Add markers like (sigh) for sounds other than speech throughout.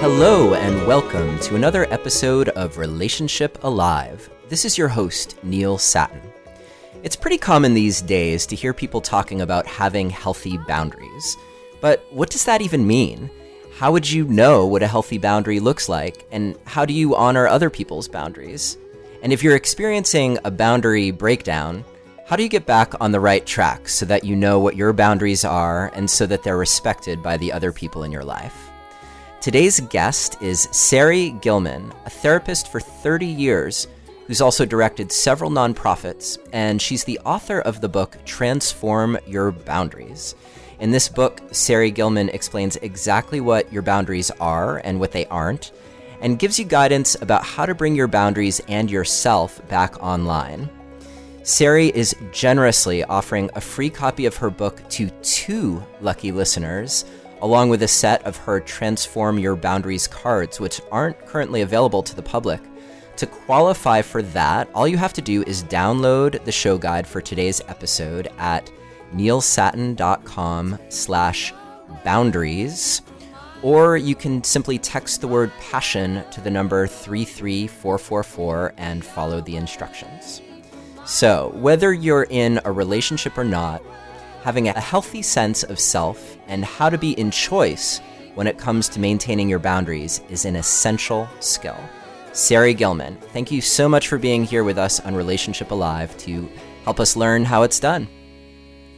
Hello, and welcome to another episode of Relationship Alive. This is your host, Neil Sattin. It's pretty common these days to hear people talking about having healthy boundaries. But what does that even mean? How would you know what a healthy boundary looks like? And how do you honor other people's boundaries? And if you're experiencing a boundary breakdown, how do you get back on the right track so that you know what your boundaries are and so that they're respected by the other people in your life? Today's guest is Sarri Gilman, a therapist for 30 years who's also directed several nonprofits, and she's the author of the book Transform Your Boundaries. In this book, Sarri Gilman explains exactly what your boundaries are and what they aren't, and gives you guidance about how to bring your boundaries and yourself back online. Sarri is generously offering a free copy of her book to two lucky listeners along with a set of her Transform Your Boundaries cards, which aren't currently available to the public. To qualify for that, all you have to do is download the show guide for today's episode at neilsattin.com slash boundaries, or you can simply text the word passion to the number 33444 and follow the instructions. So, whether you're in a relationship or not, having a healthy sense of self and how to be in choice when it comes to maintaining your boundaries is an essential skill. Sarri Gilman, thank you so much for being here with us on Relationship Alive to help us learn how it's done.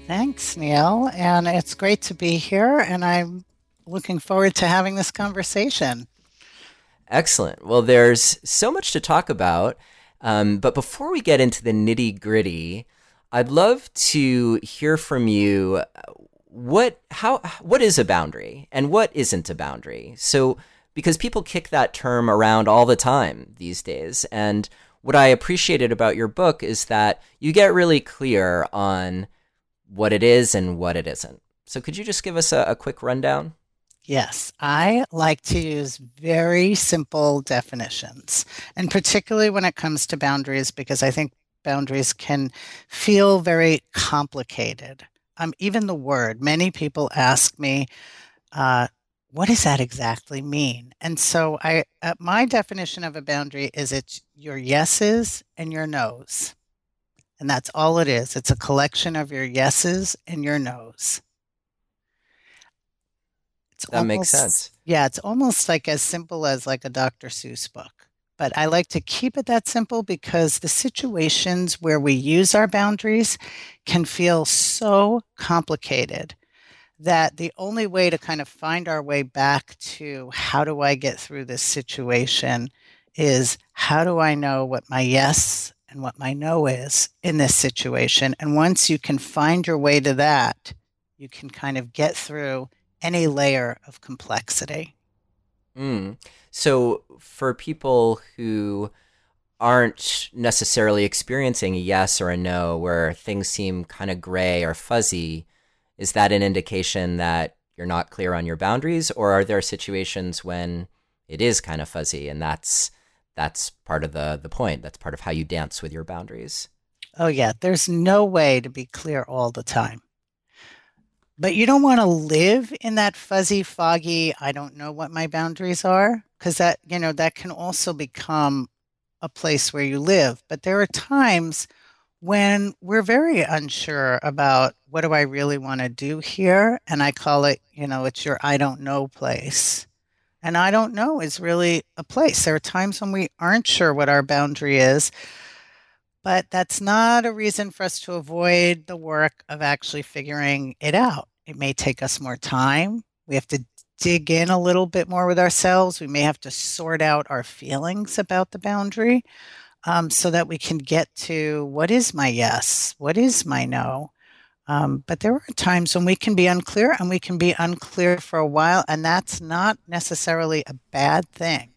Thanks, Neil. And it's great to be here, and I'm looking forward to having this conversation. Excellent. Well, there's so much to talk about. Um, but before we get into the nitty gritty, I'd love to hear from you what how what is a boundary and what isn't a boundary. So because people kick that term around all the time these days and what I appreciated about your book is that you get really clear on what it is and what it isn't. So could you just give us a, a quick rundown? Yes, I like to use very simple definitions, and particularly when it comes to boundaries, because I think boundaries can feel very complicated. Um, even the word, many people ask me, uh, what does that exactly mean? And so I, uh, my definition of a boundary is it's your yeses and your nos. And that's all it is. It's a collection of your yeses and your nos. It's that almost, makes sense. Yeah, it's almost like as simple as like a Dr. Seuss book. But I like to keep it that simple because the situations where we use our boundaries can feel so complicated that the only way to kind of find our way back to how do I get through this situation is how do I know what my yes and what my no is in this situation? And once you can find your way to that, you can kind of get through any layer of complexity. Mm. So, for people who aren't necessarily experiencing a yes or a no, where things seem kind of gray or fuzzy, is that an indication that you're not clear on your boundaries, or are there situations when it is kind of fuzzy and that's that's part of the the point? That's part of how you dance with your boundaries. Oh yeah, there's no way to be clear all the time. But you don't want to live in that fuzzy, foggy, I don't know what my boundaries are, because that, you know, that can also become a place where you live. But there are times when we're very unsure about what do I really want to do here. And I call it, you know, it's your I don't know place. And I don't know is really a place. There are times when we aren't sure what our boundary is, but that's not a reason for us to avoid the work of actually figuring it out. It may take us more time. We have to dig in a little bit more with ourselves. We may have to sort out our feelings about the boundary um, so that we can get to what is my yes? What is my no? Um, but there are times when we can be unclear and we can be unclear for a while, and that's not necessarily a bad thing.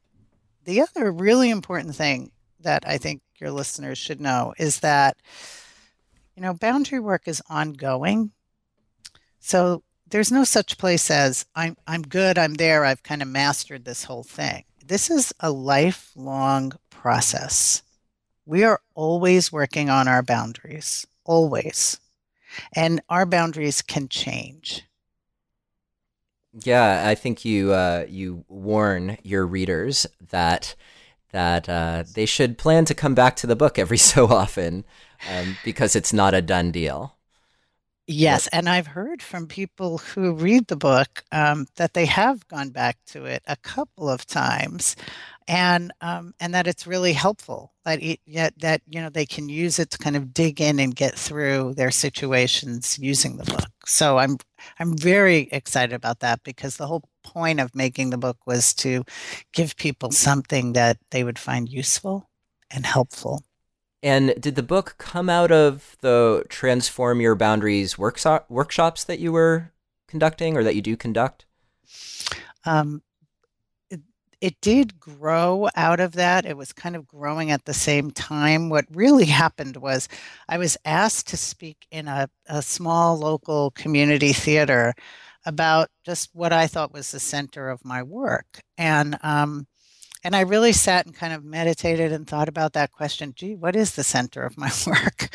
The other really important thing that I think your listeners should know is that, you know, boundary work is ongoing. So there's no such place as I'm I'm good, I'm there, I've kind of mastered this whole thing. This is a lifelong process. We are always working on our boundaries, always. And our boundaries can change. Yeah, I think you uh, you warn your readers that that uh, they should plan to come back to the book every (laughs) so often um, because it's not a done deal. Yes, and I've heard from people who read the book um, that they have gone back to it a couple of times, and um, and that it's really helpful. That it, yet that you know they can use it to kind of dig in and get through their situations using the book. So I'm I'm very excited about that because the whole point of making the book was to give people something that they would find useful and helpful. And did the book come out of the Transform Your Boundaries workshop workshops that you were conducting or that you do conduct? Um, it, it did grow out of that. It was kind of growing at the same time. What really (laughs) happened was I was asked to speak in a, a small local community theater about just what I thought was the center of my work. And um, and I really sat and kind of meditated and thought about that question gee, what is the center of my (laughs) work?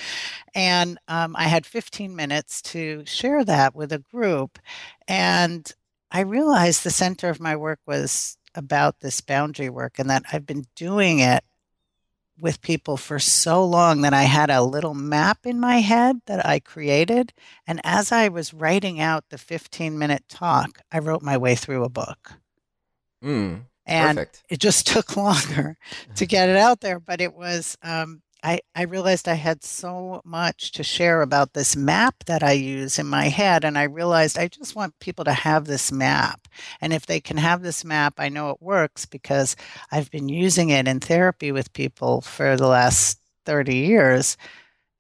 And um, I had 15 minutes to share that with a group. And I realized the center of my work was about this boundary work and that I've been doing it with people for so long that I had a little map in my head that I created. And as I was writing out the 15 minute talk, I wrote my way through a book. Mm, and Perfect. it just (laughs) took longer to get it out there but it was um, I, I realized i had so much to share about this map that i use in my head and i realized i just want people to have this map and if they can have this map i know it works because i've been using it in therapy with people for the last 30 years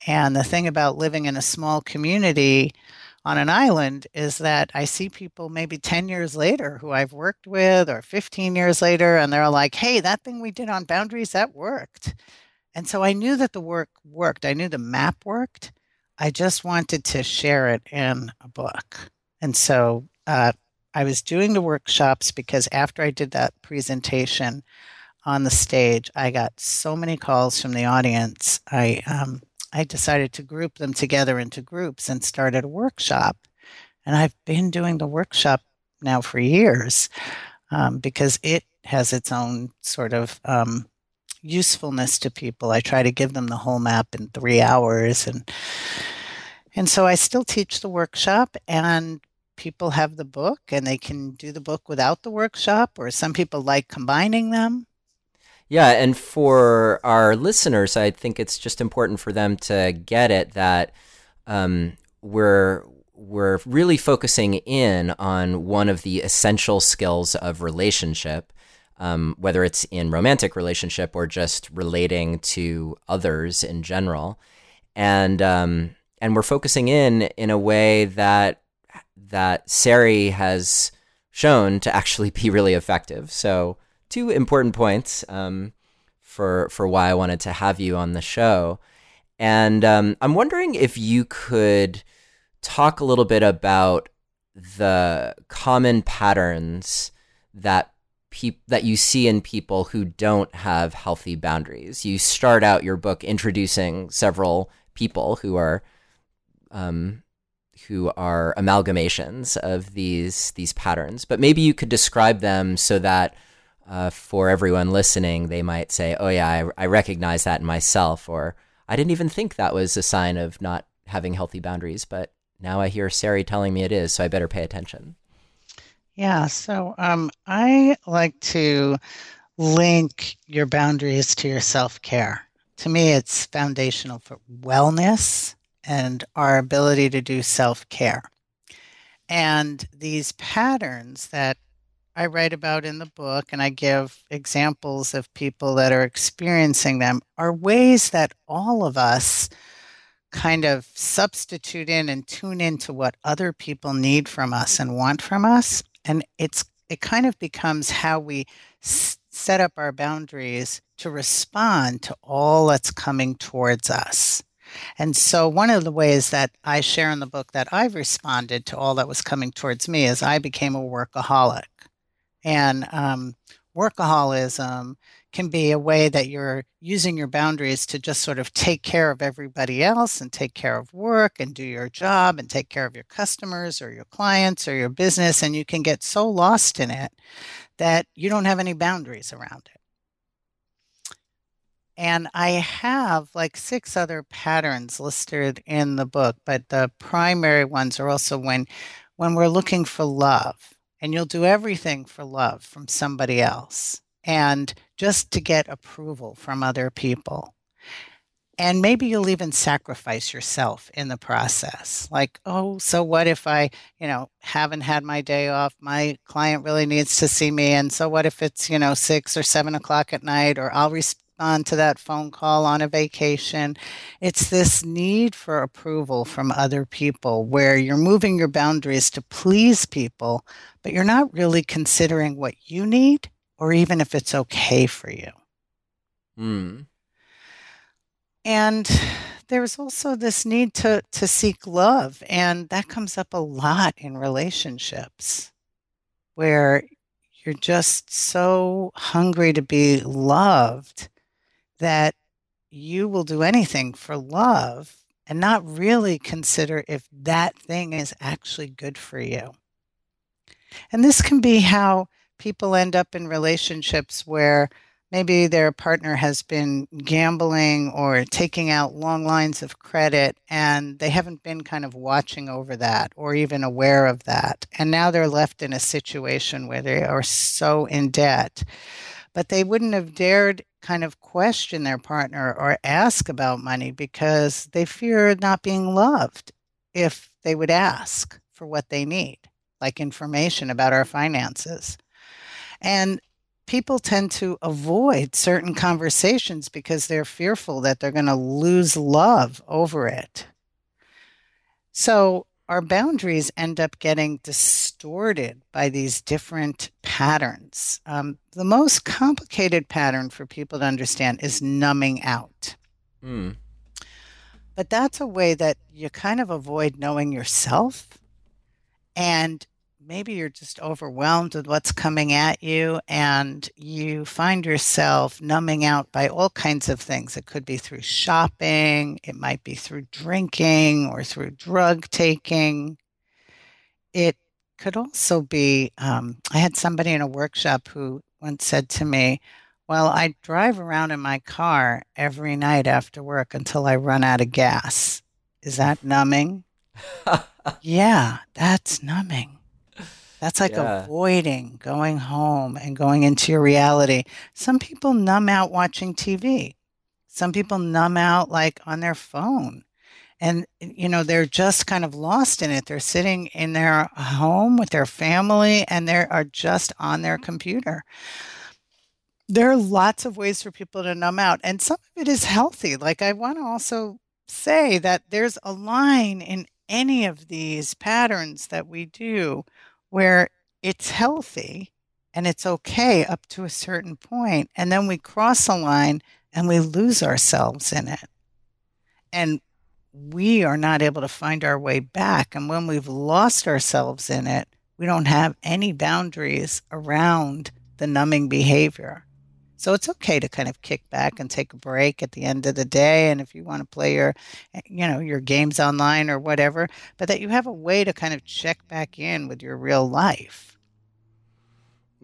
and the thing about living in a small community on an island is that I see people maybe 10 years later who I've worked with or 15 years later, and they're like, hey, that thing we did on boundaries, that worked. And so I knew that the work worked. I knew the map worked. I just wanted to share it in a book. And so uh, I was doing the workshops because after I did that presentation on the stage, I got so many calls from the audience. I um, I decided to group them together into groups and started a workshop. And I've been doing the workshop now for years um, because it has its own sort of um, usefulness to people. I try to give them the whole map in three hours, and and so I still teach the workshop, and people have the book, and they can do the book without the workshop, or some people like combining them. Yeah, and for our listeners, I think it's just important for them to get it that um, we're we're really focusing in on one of the essential skills of relationship, um, whether it's in romantic relationship or just relating to others in general, and um, and we're focusing in in a way that that Sarri has shown to actually be really effective. So two important points um, for for why I wanted to have you on the show. And um, I'm wondering if you could talk a little bit about the common patterns that peop- that you see in people who don't have healthy boundaries. You start out your book introducing several people who are um, who are amalgamations of these these patterns, but maybe you could describe them so that uh, for everyone listening, they might say, "Oh yeah, I, I recognize that in myself," or "I didn't even think that was a sign of not having healthy boundaries, but now I hear Sarri telling me it is, so I better pay attention." Yeah, so um, I like to link your boundaries to your self care. To me, it's foundational for wellness and our ability to do self care. And these patterns that I write about in the book and I give examples of people that are experiencing them are ways that all of us kind of substitute in and tune into what other people need from us and want from us. And it's it kind of becomes how we s- set up our boundaries to respond to all that's coming towards us. And so one of the ways that I share in the book that I've responded to all that was coming towards me is I became a workaholic and um, workaholism can be a way that you're using your boundaries to just sort of take care of everybody else and take care of work and do your job and take care of your customers or your clients or your business. And you can get so lost in it that you don't have any boundaries around it. And I have like six other patterns listed in the book, but the primary ones are also when when we're looking for love and you'll do everything for love from somebody else and just to get approval from other people. And maybe you'll even sacrifice yourself in the process. Like, oh, so what if I, you know, haven't had my day off? My client really needs to see me. And so what if it's, you know, six or seven o'clock at night, or I'll respond to that phone call on a vacation? It's this need for approval from other people where you're moving your boundaries to please people, but you're not really considering what you need or even if it's okay for you. Mm. And there's also this need to, to seek love. And that comes up a lot in relationships where you're just so hungry to be loved that you will do anything for love and not really consider if that thing is actually good for you. And this can be how people end up in relationships where maybe their partner has been gambling or taking out long lines of credit and they haven't been kind of watching over that or even aware of that. And now they're left in a situation where they are so in debt. But they wouldn't have dared kind of question their partner or ask about money because they fear not being loved if they would ask for what they need, like information about our finances. And people tend to avoid certain conversations because they're fearful that they're going to lose love over it. So our boundaries end up getting distorted by these different patterns. Um, the most complicated pattern for people to understand is numbing out. Mm. But that's a way that you kind of avoid knowing yourself and maybe you're just overwhelmed with what's coming at you and you find yourself numbing out by all kinds of things. It could be through shopping, it might be through drinking or through drug taking. It could also be, um, I had somebody in a workshop who once said to me, Well, I drive around in my car every night after work until I run out of gas. Is that numbing? (laughs) yeah, that's numbing. That's like yeah. avoiding going home and going into your reality. Some people numb out watching TV. Some people numb out like on their phone. And, you know, they're just kind of lost in it. They're sitting in their home with their family and they are just on their computer. There are lots of ways for people to numb out, and some of it is healthy. Like, I want to also say that there's a line in any of these patterns that we do where it's healthy and it's okay up to a certain point, and then we cross a line and we lose ourselves in it. And we are not able to find our way back. And when we've lost ourselves in it, we don't have any boundaries around the numbing behavior. So it's okay to kind of kick back and take a break at the end of the day. And if you want to play your, you know, your games online or whatever, but that you have a way to kind of check back in with your real life.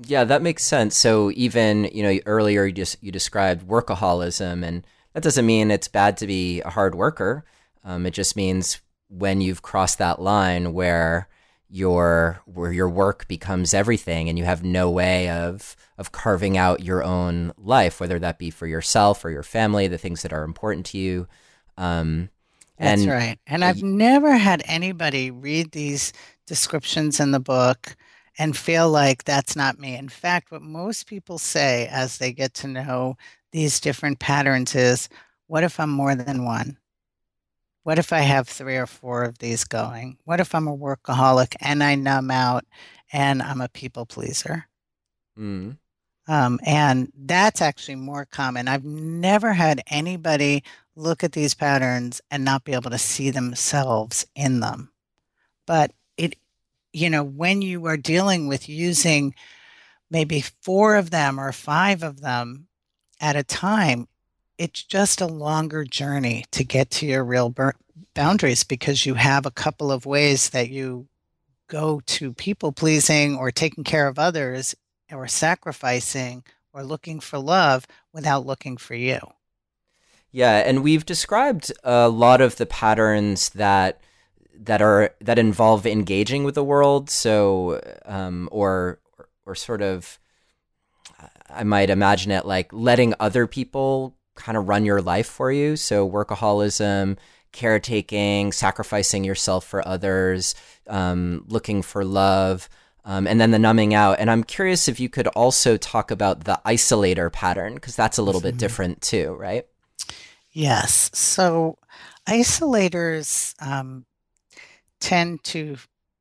Yeah, that makes sense. So even, you know, earlier you just you described workaholism and that doesn't mean it's bad to be a hard worker. Um, it just means when you've crossed that line where your where your work becomes everything and you have no way of of carving out your own life whether that be for yourself or your family the things that are important to you. Um, and, that's right. And i've never had anybody read these descriptions in the book and feel like that's not me. In fact what most people say as they get to know these different patterns is what if i'm more than one what if I have three or four of these going? What if I'm a workaholic and I numb out and I'm a people pleaser? Mm. Um, and that's actually more common. I've never had anybody look at these patterns and not be able to see themselves in them. But it, you know, when you are dealing with using maybe four of them or five of them at a time, it's just a longer journey to get to your real boundaries because you have a couple of ways that you go to people pleasing or taking care of others or sacrificing or looking for love without looking for you. Yeah, and we've described a lot of the patterns that that are that involve engaging with the world. So, um, or or sort of, I might imagine it like letting other people kind of run your life for you. So, workaholism, caretaking, sacrificing yourself for others, um, looking for love. Um, and then the numbing out. And I'm curious if you could also talk about the isolator pattern, because that's a little mm-hmm. bit different too, right? Yes. So isolators um, tend to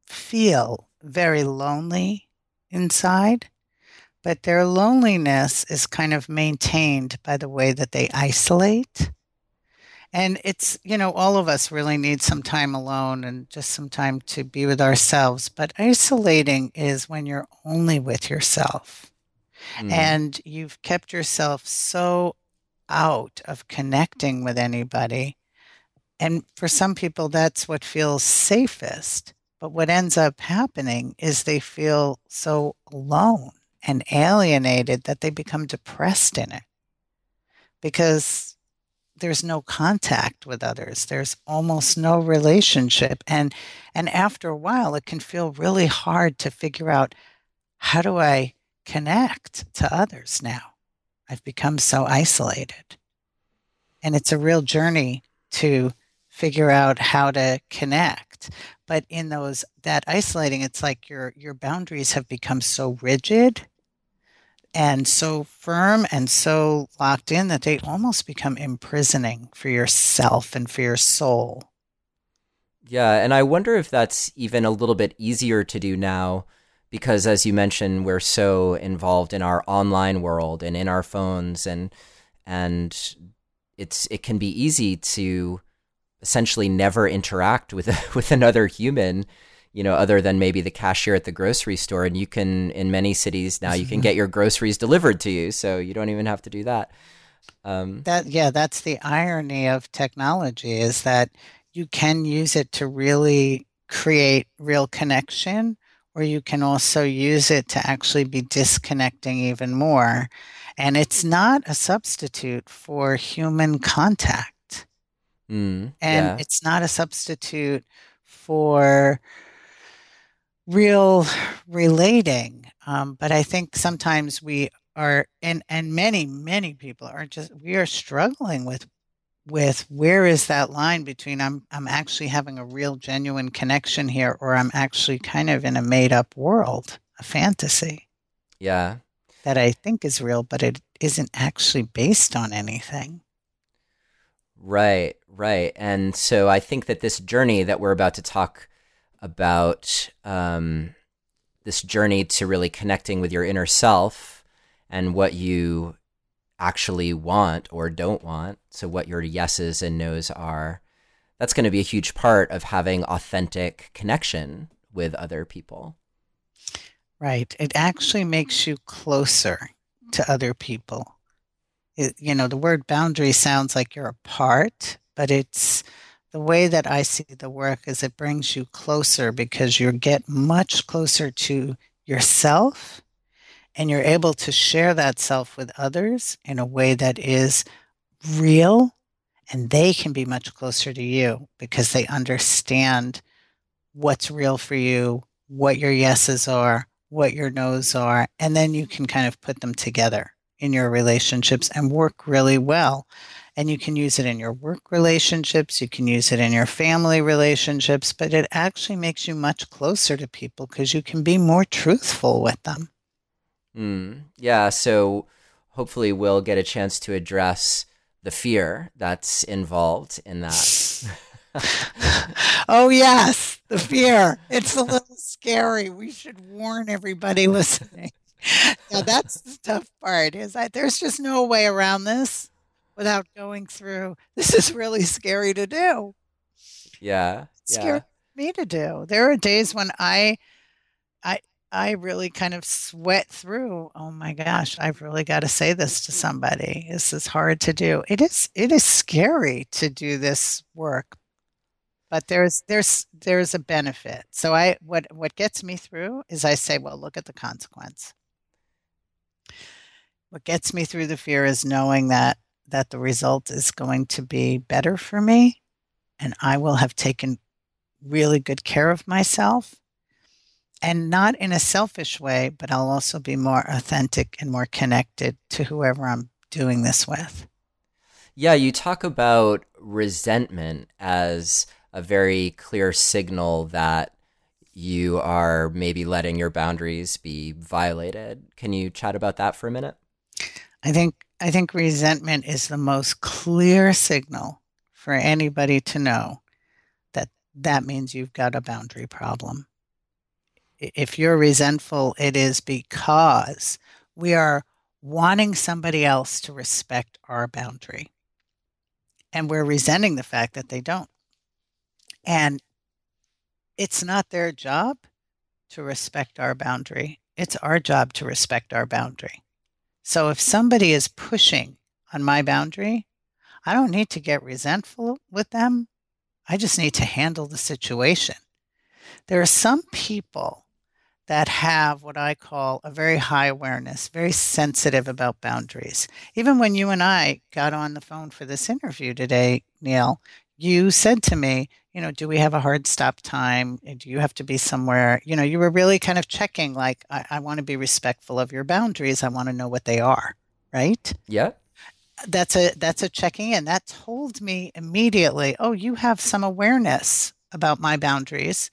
feel very lonely inside, but their loneliness is kind of maintained by the way that they isolate. And it's, you know, all of us really need some time alone and just some time to be with ourselves. But isolating is when you're only with yourself. Mm. And you've kept yourself so out of connecting with anybody. And for some people, that's what feels safest. But what ends up happening is they feel so alone and alienated that they become depressed in it because there's no contact with others there's almost no relationship and and after a while it can feel really hard to figure out how do i connect to others now I've become so isolated. And it's a real journey to figure out how to connect. But in those that isolating, it's like your your boundaries have become so rigid and so firm and so locked in that they almost become imprisoning for yourself and for your soul. Yeah, and I wonder if that's even a little bit easier to do now because as you mentioned we're so involved in our online world and in our phones and and it's it can be easy to essentially never interact with (laughs) with another human you know other than maybe the cashier at the grocery store and you can in many cities now you can get your groceries delivered to you so you don't even have to do that um, that yeah that's the irony of technology is that you can use it to really create real connection or you can also use it to actually be disconnecting even more. And it's not a substitute for human contact. Mm, and yeah. it's not a substitute for real relating. Um, but I think sometimes we are, and, and many, many people are just, we are struggling with with where is that line between I'm I'm actually having a real genuine connection here or I'm actually kind of in a made up world, a fantasy. Yeah. That I think is real but it isn't actually based on anything. Right, right. And so I think that this journey that we're about to talk about um, this journey to really connecting with your inner self and what you actually want or don't want. So, what your yeses and nos are. That's going to be a huge part of having authentic connection with other people. Right. It actually makes you closer to other people. It, you know, the word boundary sounds like you're apart, but it's the way that I see the work is it brings you closer because you get much closer to yourself and you're able to share that self with others in a way that is real and they can be much closer to you because they understand what's real for you, what your yeses are, what your nos are, and then you can kind of put them together in your relationships and work really well. And you can use it in your work relationships, you can use it in your family relationships, but it actually makes you much closer to people because you can be more truthful with them. Mm, yeah, so hopefully we'll get a chance to address the fear that's involved in that. (laughs) oh yes, the fear. It's a little scary. We should warn everybody listening. (laughs) Now that's the tough part is that there's just no way around this without going through (laughs) this is really scary to do. Yeah. Scary yeah. me to do. There are days when I I I really kind of sweat through, oh my gosh, I've really got to say this to somebody. This is hard to do. It is it is scary to do this work. But there's there's there's a benefit. So I what what gets me through is I say, well, look at the consequence. What gets me through the fear is knowing that that the result is going to be better for me and I will have taken really good care of myself and not in a selfish way, but I'll also be more authentic and more connected to whoever I'm doing this with. Yeah, you talk about resentment as a very clear signal that you are maybe letting your boundaries be violated. Can you chat about that for a minute? I think I think resentment is the most clear signal for anybody to know that that means you've got a boundary problem if you're resentful, it is because we are wanting somebody else to respect our boundary. And we're resenting the fact that they don't. And it's not their job to respect our boundary, it's our job to respect our boundary. So if somebody is pushing on my boundary, I don't need to get resentful with them. I just need to handle the situation. There are some people that have what I call a very high awareness, very sensitive about boundaries. Even when you and I got on the phone for this interview today, Neil, you said to me, you know, do we have a hard stop time? Do you have to be somewhere? You know, you were really kind of checking, like, I, I want to be respectful of your boundaries. I want to know what they are, right? Yeah. That's a that's a checking in. That told me immediately, oh, you have some awareness about my boundaries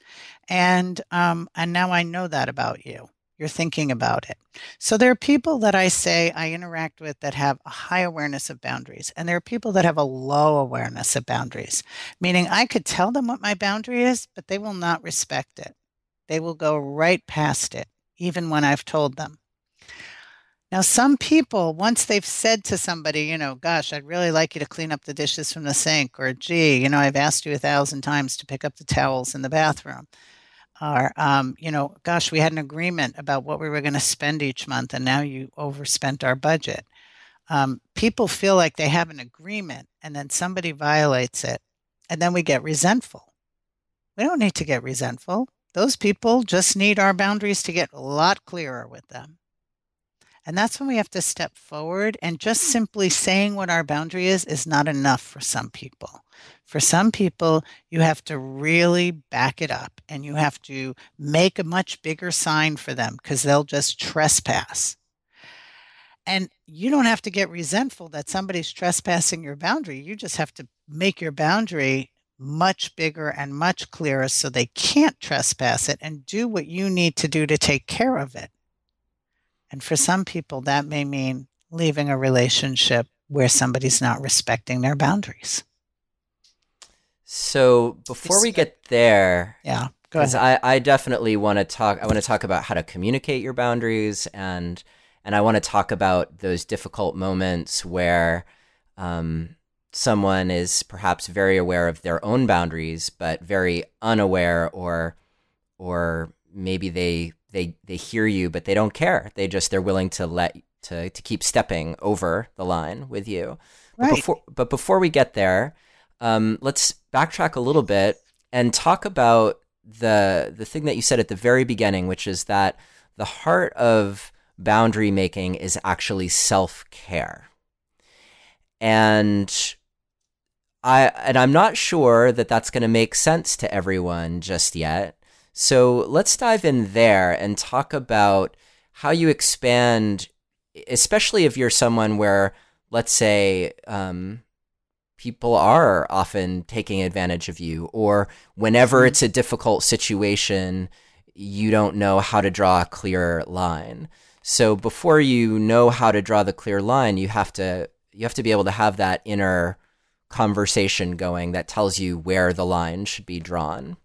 and um, and now I know that about you. You're thinking about it. So there are people that I say I interact with that have a high awareness of boundaries, and there are people that have a low awareness of boundaries, meaning I could tell them what my boundary is, but they will not respect it. They will go right past it, even when I've told them. Now, some people, once they've said to somebody, you know, gosh, I'd really like you to clean up the dishes from the sink, or gee, you know, I've asked you a thousand times to pick up the towels in the bathroom, or, um, you know, gosh, we had an agreement about what we were going to spend each month, and now you overspent our budget. Um, people feel like they have an agreement, and then somebody violates it, and then we get resentful. We don't need to get resentful. Those people just need our boundaries to get a lot clearer with them. And that's when we have to step forward. And just simply saying what our boundary is is not enough for some people. For some people, you have to really back it up and you have to make a much bigger sign for them because they'll just trespass. And you don't have to get resentful that somebody's trespassing your boundary. You just have to make your boundary much bigger and much clearer so they can't trespass it and do what you need to do to take care of it. And for some people, that may mean leaving a relationship where somebody's not respecting their boundaries. So before we get there, yeah, because I, I definitely want to talk. I want to talk about how to communicate your boundaries, and and I want to talk about those difficult moments where um, someone is perhaps very aware of their own boundaries, but very unaware, or or maybe they they they hear you but they don't care they just they're willing to let to to keep stepping over the line with you right. but before but before we get there um, let's backtrack a little bit and talk about the the thing that you said at the very beginning which is that the heart of boundary making is actually self-care. And I and I'm not sure that that's going to make sense to everyone just yet. So let's dive in there and talk about how you expand, especially if you're someone where, let's say, um, people are often taking advantage of you, or whenever mm-hmm. it's a difficult situation, you don't know how to draw a clear line. So before you know how to draw the clear line, you have to you have to be able to have that inner conversation going that tells you where the line should be drawn.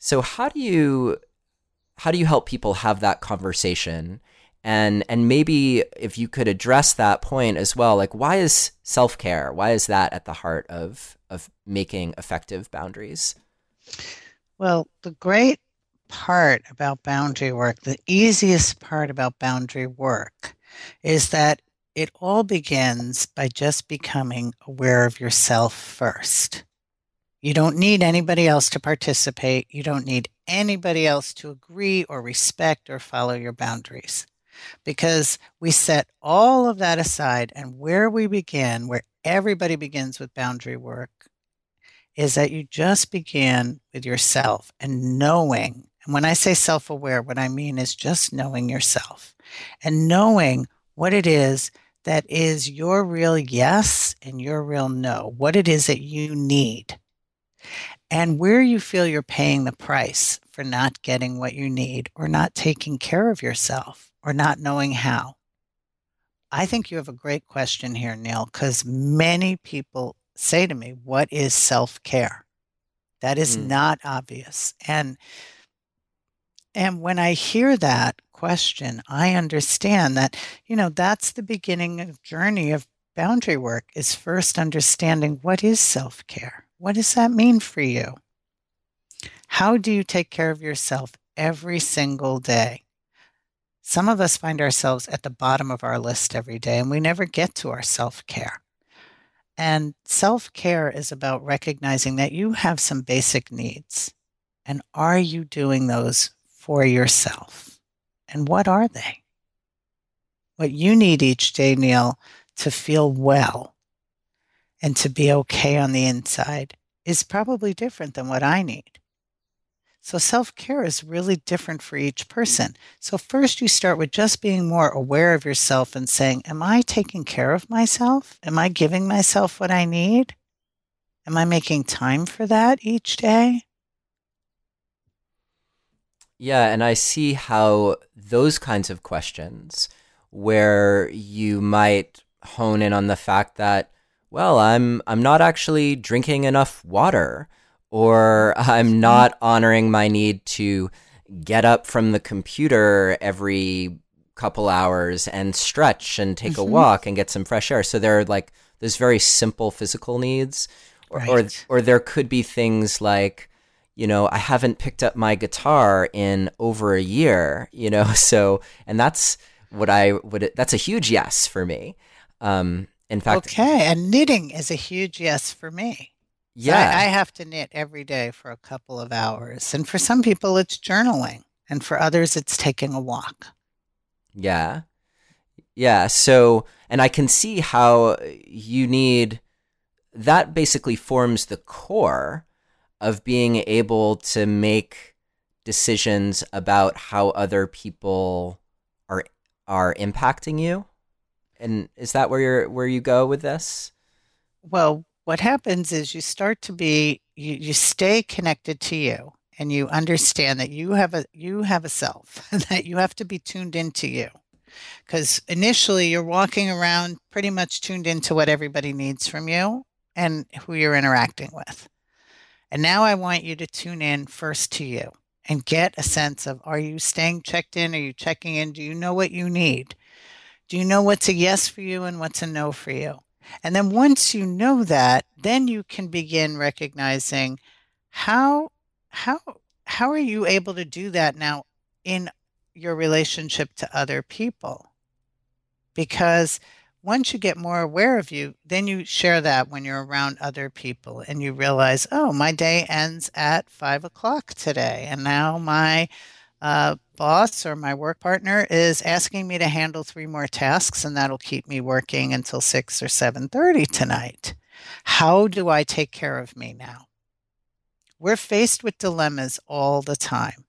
So how do you how do you help people have that conversation? And and maybe if you could address that point as well, like why is self-care? Why is that at the heart of of making effective boundaries? Well, the great part about boundary work, the easiest part about boundary work, is that it all begins by just becoming aware of yourself first. You don't need anybody else to participate. You don't need anybody else to agree or respect or follow your boundaries because we set all of that aside. And where we begin, where everybody begins with boundary work, is that you just begin with yourself and knowing. And when I say self aware, what I mean is just knowing yourself and knowing what it is that is your real yes and your real no, what it is that you need, and where you feel you're paying the price for not getting what you need or not taking care of yourself or not knowing how. I think you have a great question here, Neil, because many people say to me, What is self care? That is mm. not obvious. And and when I hear that question, I understand that, you know, that's the beginning of journey of boundary work is first understanding what is self care? What does that mean for you? How do you take care of yourself every single day? Some of us find ourselves at the bottom of our list every day and we never get to our self care. And self care is about recognizing that you have some basic needs. And are you doing those for yourself? And what are they? What you need each day, Neil, to feel well and to be okay on the inside is probably different than what I need. So self care is really different for each mm-hmm. person. So, first, you start with just being more aware of yourself and saying, Am I taking care of myself? Am I giving myself what I need? Am I making time for that each day? Yeah, and I see how those kinds of questions, where you might hone in on the fact that, well, I'm I'm not actually drinking enough water or (laughs) I'm not honoring my need to get up from the computer every couple hours and stretch and take mm-hmm. a walk and get some fresh air. So there are like those very simple physical needs, or, right. or or there could be things like, you know, I haven't picked up my guitar in over a year. You know, (laughs) so and that's what I would. That's a huge yes for me. Um, in fact, okay, and knitting is a huge yes for me. Yeah. I, I have to knit every day for a couple of hours. And for some people, it's journaling. And for others, it's taking a walk. Yeah. Yeah. So, and I can see how you need that basically forms the core of being able to make decisions about how other people are are impacting you. And is that where you're where you go with this? Well, what happens is you start to be you, you stay connected to you and you understand that you have a you have a self (laughs) that you have to be tuned into you. Because initially you're walking around pretty much tuned into what everybody needs from you and who you're interacting with. And now i want you to tune in first to you and get a sense of are you staying checked in? Are you checking in? Do you know what you need? Do you know what's a yes for you and what's a no for you and then once you know that, then you can begin recognizing how how how are you able to do that now in your relationship to other people? Because once you get more aware of you, then you share that when you're around other people and you realize, oh, my day ends at five o'clock today. And now my uh, boss or my work partner is asking me to handle three more tasks and that'll keep me working until 6 or 7:30 tonight. How do I take care of me now? We're faced with dilemmas all the time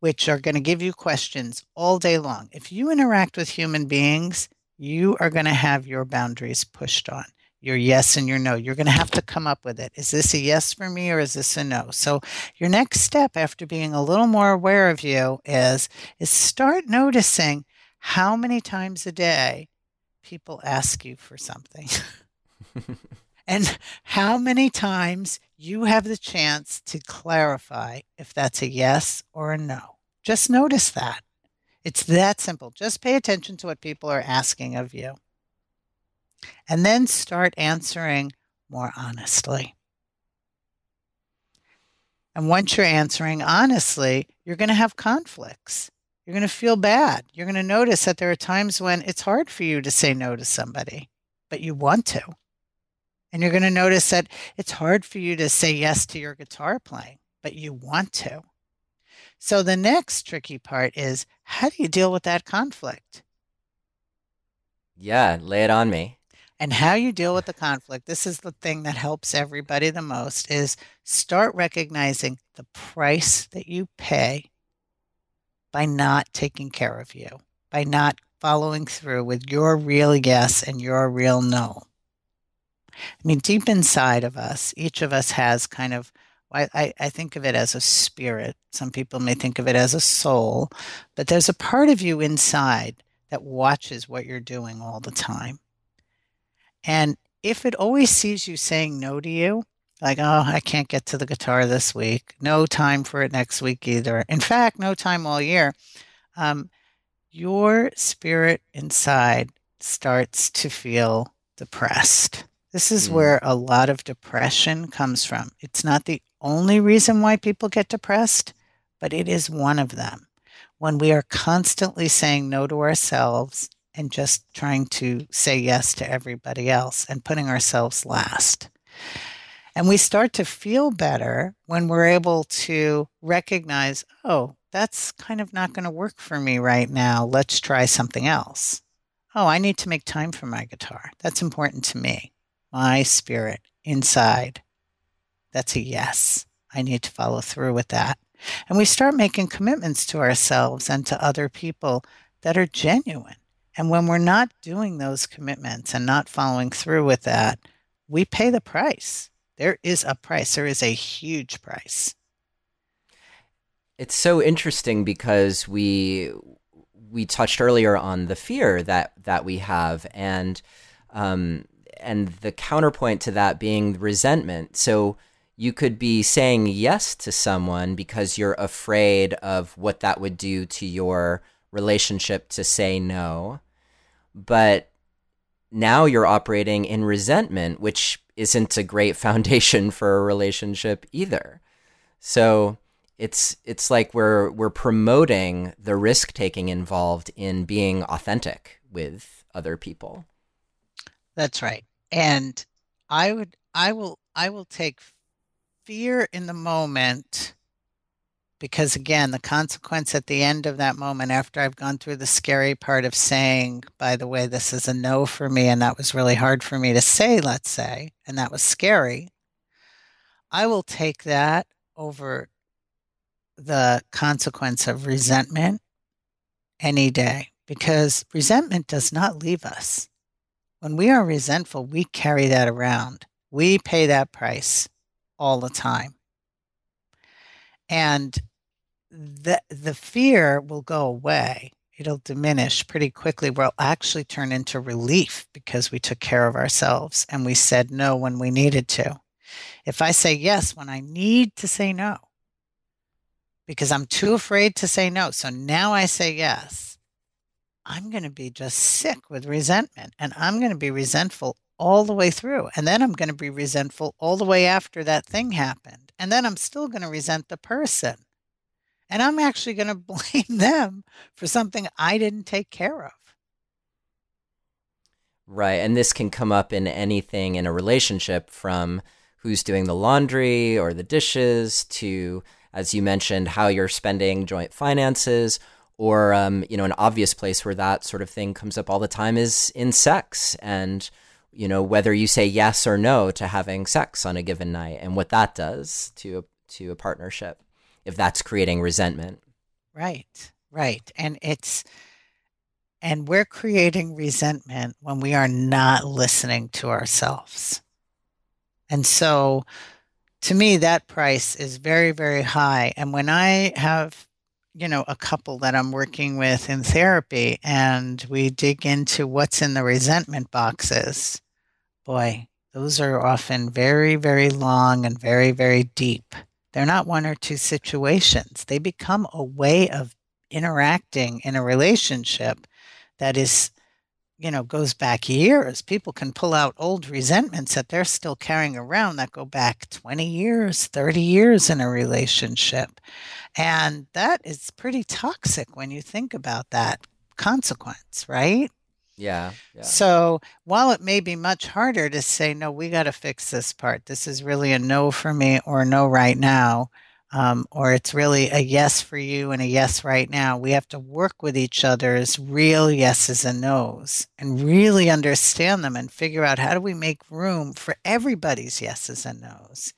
which are going to give you questions all day long. If you interact with human beings, you are going to have your boundaries pushed on your yes and your no. You're going to have to come up with it. Is this a yes for me or is this a no? So your next step after being a little more aware of you is is start noticing how many times a day people ask you for something. (laughs) and how many times you have the chance to clarify if that's a yes or a no. Just notice that. It's that simple. Just pay attention to what people are asking of you and then start answering more honestly. And once you're answering honestly, you're going to have conflicts. You're going to feel bad. You're going to notice that there are times when it's hard for you to say no to somebody, but you want to. And you're going to notice that it's hard for you to say yes to your guitar playing, but you want to. So the next tricky part is how do you deal with that conflict? Yeah, lay it on me. And how you deal with the conflict, this is the thing that helps everybody the most is start recognizing the price that you pay by not taking care of you, by not following through with your real yes and your real no. I mean, deep inside of us, each of us has kind of I, I, think of it as a spirit. Some people may think of it as a soul, but there's a part of you inside that watches what you're doing all the time. And if it always sees you saying no to you, like, oh, I can't get to the guitar this week, no time for it next week either. In fact, no time all year. Um, your spirit inside starts to feel depressed. This is mm. where a lot of depression comes from. It's not the only reason why people get depressed, but it is one of them. When we are constantly saying no to ourselves and just trying to say yes to everybody else and putting ourselves last. And we start to feel better when we're able to recognize, oh, that's kind of not going to work for me right now. Let's try something else. Oh, I need to make time for my guitar. That's important to me. My spirit inside that's a yes. I need to follow through with that. And we start making commitments to ourselves and to other people that are genuine. And when we're not doing those commitments and not following through with that, we pay the price. There is a price, there is a huge price. It's so interesting because we we touched earlier on the fear that that we have and um, and the counterpoint to that being resentment. So you could be saying yes to someone because you're afraid of what that would do to your relationship to say no. But now you're operating in resentment, which isn't a great (laughs) foundation for a relationship either. So it's it's like we're we're promoting the risk taking involved in being authentic with other people. That's right. And I would I will I will take fear in the moment because again the consequence at the end of that moment after i've gone through the scary part of saying by the way this is a no for me and that was really hard for me to say let's say and that was scary i will take that over the consequence of resentment any day because resentment does not leave us when we are resentful we carry that around we pay that price all the time. And the the fear will go away. It'll diminish pretty quickly. Will actually turn into relief because we took care of ourselves and we said no when we needed to. If I say yes when I need to say no, because I'm too afraid to say no, so now I say yes, I'm going to be just sick with resentment and I'm going to be resentful all the way through. And then I'm going to be resentful all the way after that thing happened. And then I'm still going to resent the person. And I'm actually going (laughs) to blame them for something I didn't take care of. Right. And this can come up in anything in a relationship from who's doing the laundry or the dishes to, as you mentioned, how you're spending joint finances. Or, um, you know, an obvious place where that sort of thing comes up all the time is in sex. And, you know whether you say yes or no to having sex on a given night and what that does to a, to a partnership if that's creating resentment. Right right. And it's and we're creating resentment when we are not listening to ourselves. And so to me that price is very very high. And when i have you know a couple that i'm working with in therapy and we dig into what's in the resentment boxes boy, those are often very, very long and very, very deep. They're not one or two situations. They become a way of interacting in a relationship that is you know, goes back years. People can pull out old resentments that they're still carrying around that go back 20 years, 30 years in a relationship. And that is pretty toxic when you think about that consequence, right? Yeah, yeah. So while it may be much harder to say, no, we got to fix this part, this is really a no for me or no right now, um, or it's really a yes for you and a yes right now. We have to work with each other's real yeses and nos and really understand them and figure out how do we make room for everybody's yeses and nos.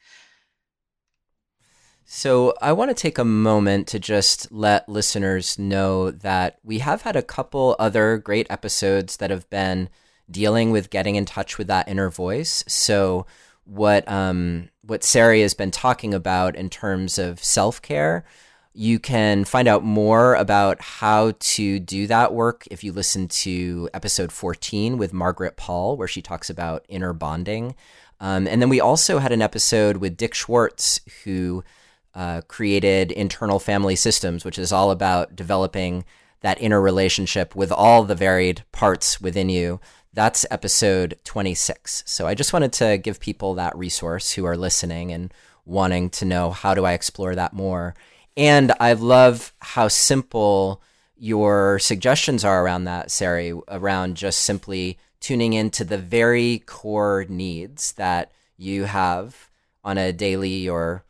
So, I want to take a moment to just let listeners know that we have had a couple other great episodes that have been dealing with getting in touch with that inner voice. So, what um, what Sarri has been talking about in terms of self care. You can find out more about how to do that work if you listen to episode 14 with Margaret Paul, where she talks about inner bonding. Um, and then we also had an episode with Dick Schwartz, who uh, created Internal Family Systems, which is all about developing that inner relationship with all the varied parts within you that's episode 26. So I just wanted to give people that resource who are listening and wanting to know how do I explore that more. And I love how simple your suggestions are around that, Sarri, around just simply tuning into the very core needs that you have on a daily or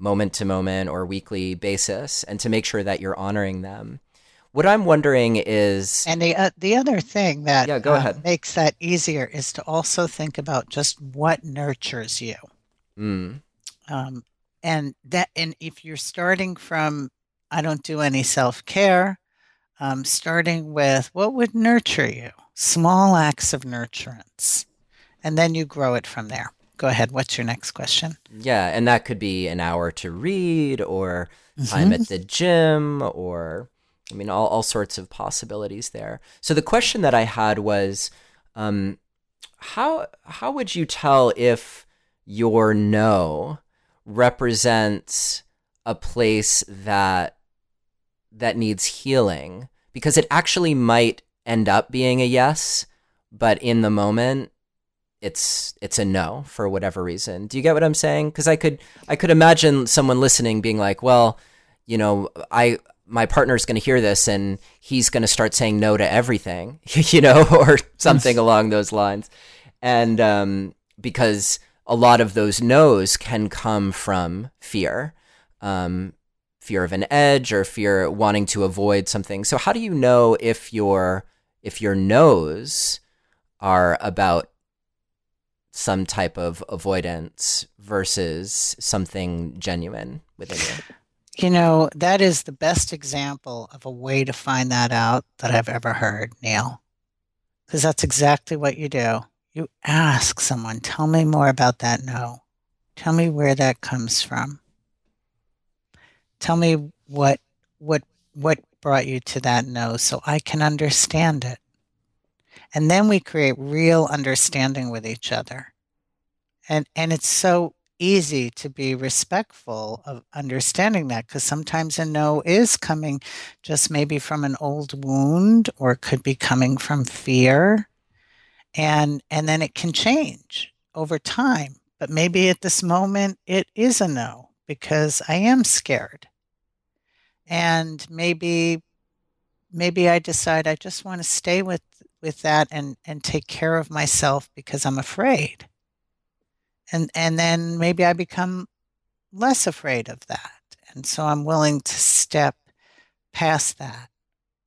moment to moment or weekly basis and to make sure that you're honoring them. What I'm wondering is, and the uh, the other thing that yeah, go uh, ahead. makes that easier is to also think about just what nurtures you. Mm. Um, and that, and if you're starting from, I don't do any self care, um, starting with what would nurture you, small acts of nurturance, and then you grow it from there. Go ahead. What's your next question? Yeah, and that could be an hour to read, or time mm-hmm. at the gym, or I mean, all, all sorts of possibilities there. So the question that I had was, um, how how would you tell if your no represents a place that that needs healing? Because it actually might end up being a yes, but in the moment it's it's a no for whatever reason. Do you get what I'm saying? Because I could I could imagine someone listening being like, well, you know, I my partner's going to hear this and he's going to start saying no to everything, (laughs) you know, (laughs) or something along those lines. And um, because a lot of those no's can come from fear, um, fear of an edge or fear wanting to avoid something. So how do you know if your if your no's are about some type of avoidance versus something genuine within you? You know, that is the best example of a way to find that out that I've ever heard, Neil. Because that's exactly what you do. You ask someone, tell me more about that no. Tell me where that comes from. Tell me what what what brought you to that no so I can understand it. And then we create real understanding with each other. And and it's so easy to be respectful of understanding that because sometimes a no is coming just maybe from an old wound or could be coming from fear and and then it can change over time but maybe at this moment it is a no because i am scared and maybe maybe i decide i just want to stay with with that and and take care of myself because i'm afraid and and then maybe I become less afraid of that, and so I'm willing to step past that.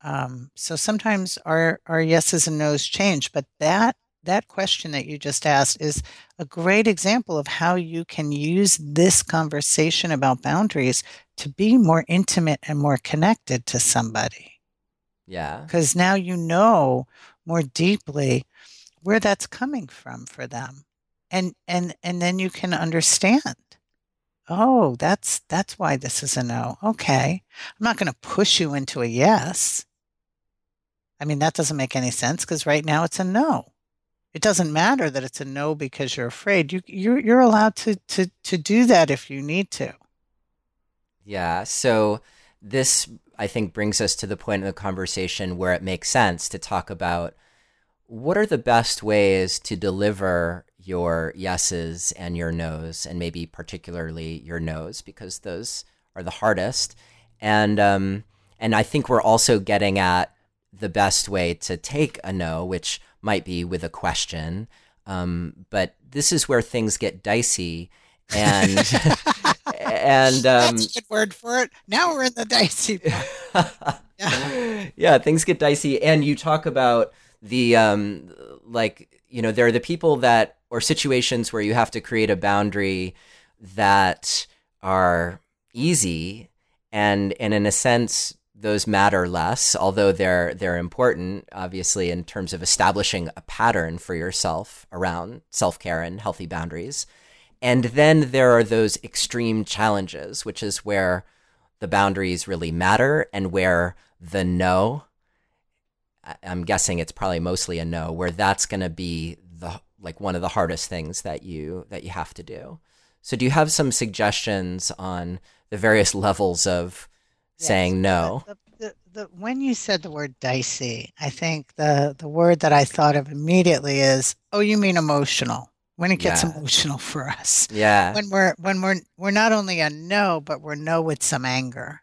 Um, so sometimes our our yeses and nos change, but that that question that you just asked is a great example of how you can use this conversation about boundaries to be more intimate and more connected to somebody. Yeah. Because now you know more deeply where that's coming from for them. And and and then you can understand oh that's that's why this is a no. Okay. I'm not going to push you into a yes. I mean that doesn't make any sense because right now it's a no. It doesn't matter that it's a no because you're afraid. You you're, you're allowed to to to do that if you need to. Yeah. So this i think brings us to the point of the conversation where it makes sense to talk about what are the best ways to deliver your yeses and your nos, and maybe particularly your nos, because those are the hardest. And um, and I think we're also getting at the best way to take a no, which might be with a question. Um, but this is where things get dicey, and (laughs) (laughs) and um, that's a good word for it. Now we're in the dicey. (laughs) yeah. yeah, things get dicey, and you talk about the um, like you know there are the people that or situations where you have to create a boundary that are easy and and in a sense those matter less although they're they're important obviously in terms of establishing a pattern for yourself around self-care and healthy boundaries and then there are those extreme challenges which is where the boundaries really matter and where the no I'm guessing it's probably mostly a no where that's going to be the like one of the hardest things that you that you have to do. So do you have some suggestions on the various levels of yes. saying no? The, the, the, when you said the word dicey, I think the the word that I thought of immediately is, oh, you mean emotional. When it gets yeah. emotional for us. Yeah. When we're when we're we're not only a no, but we're no with some anger.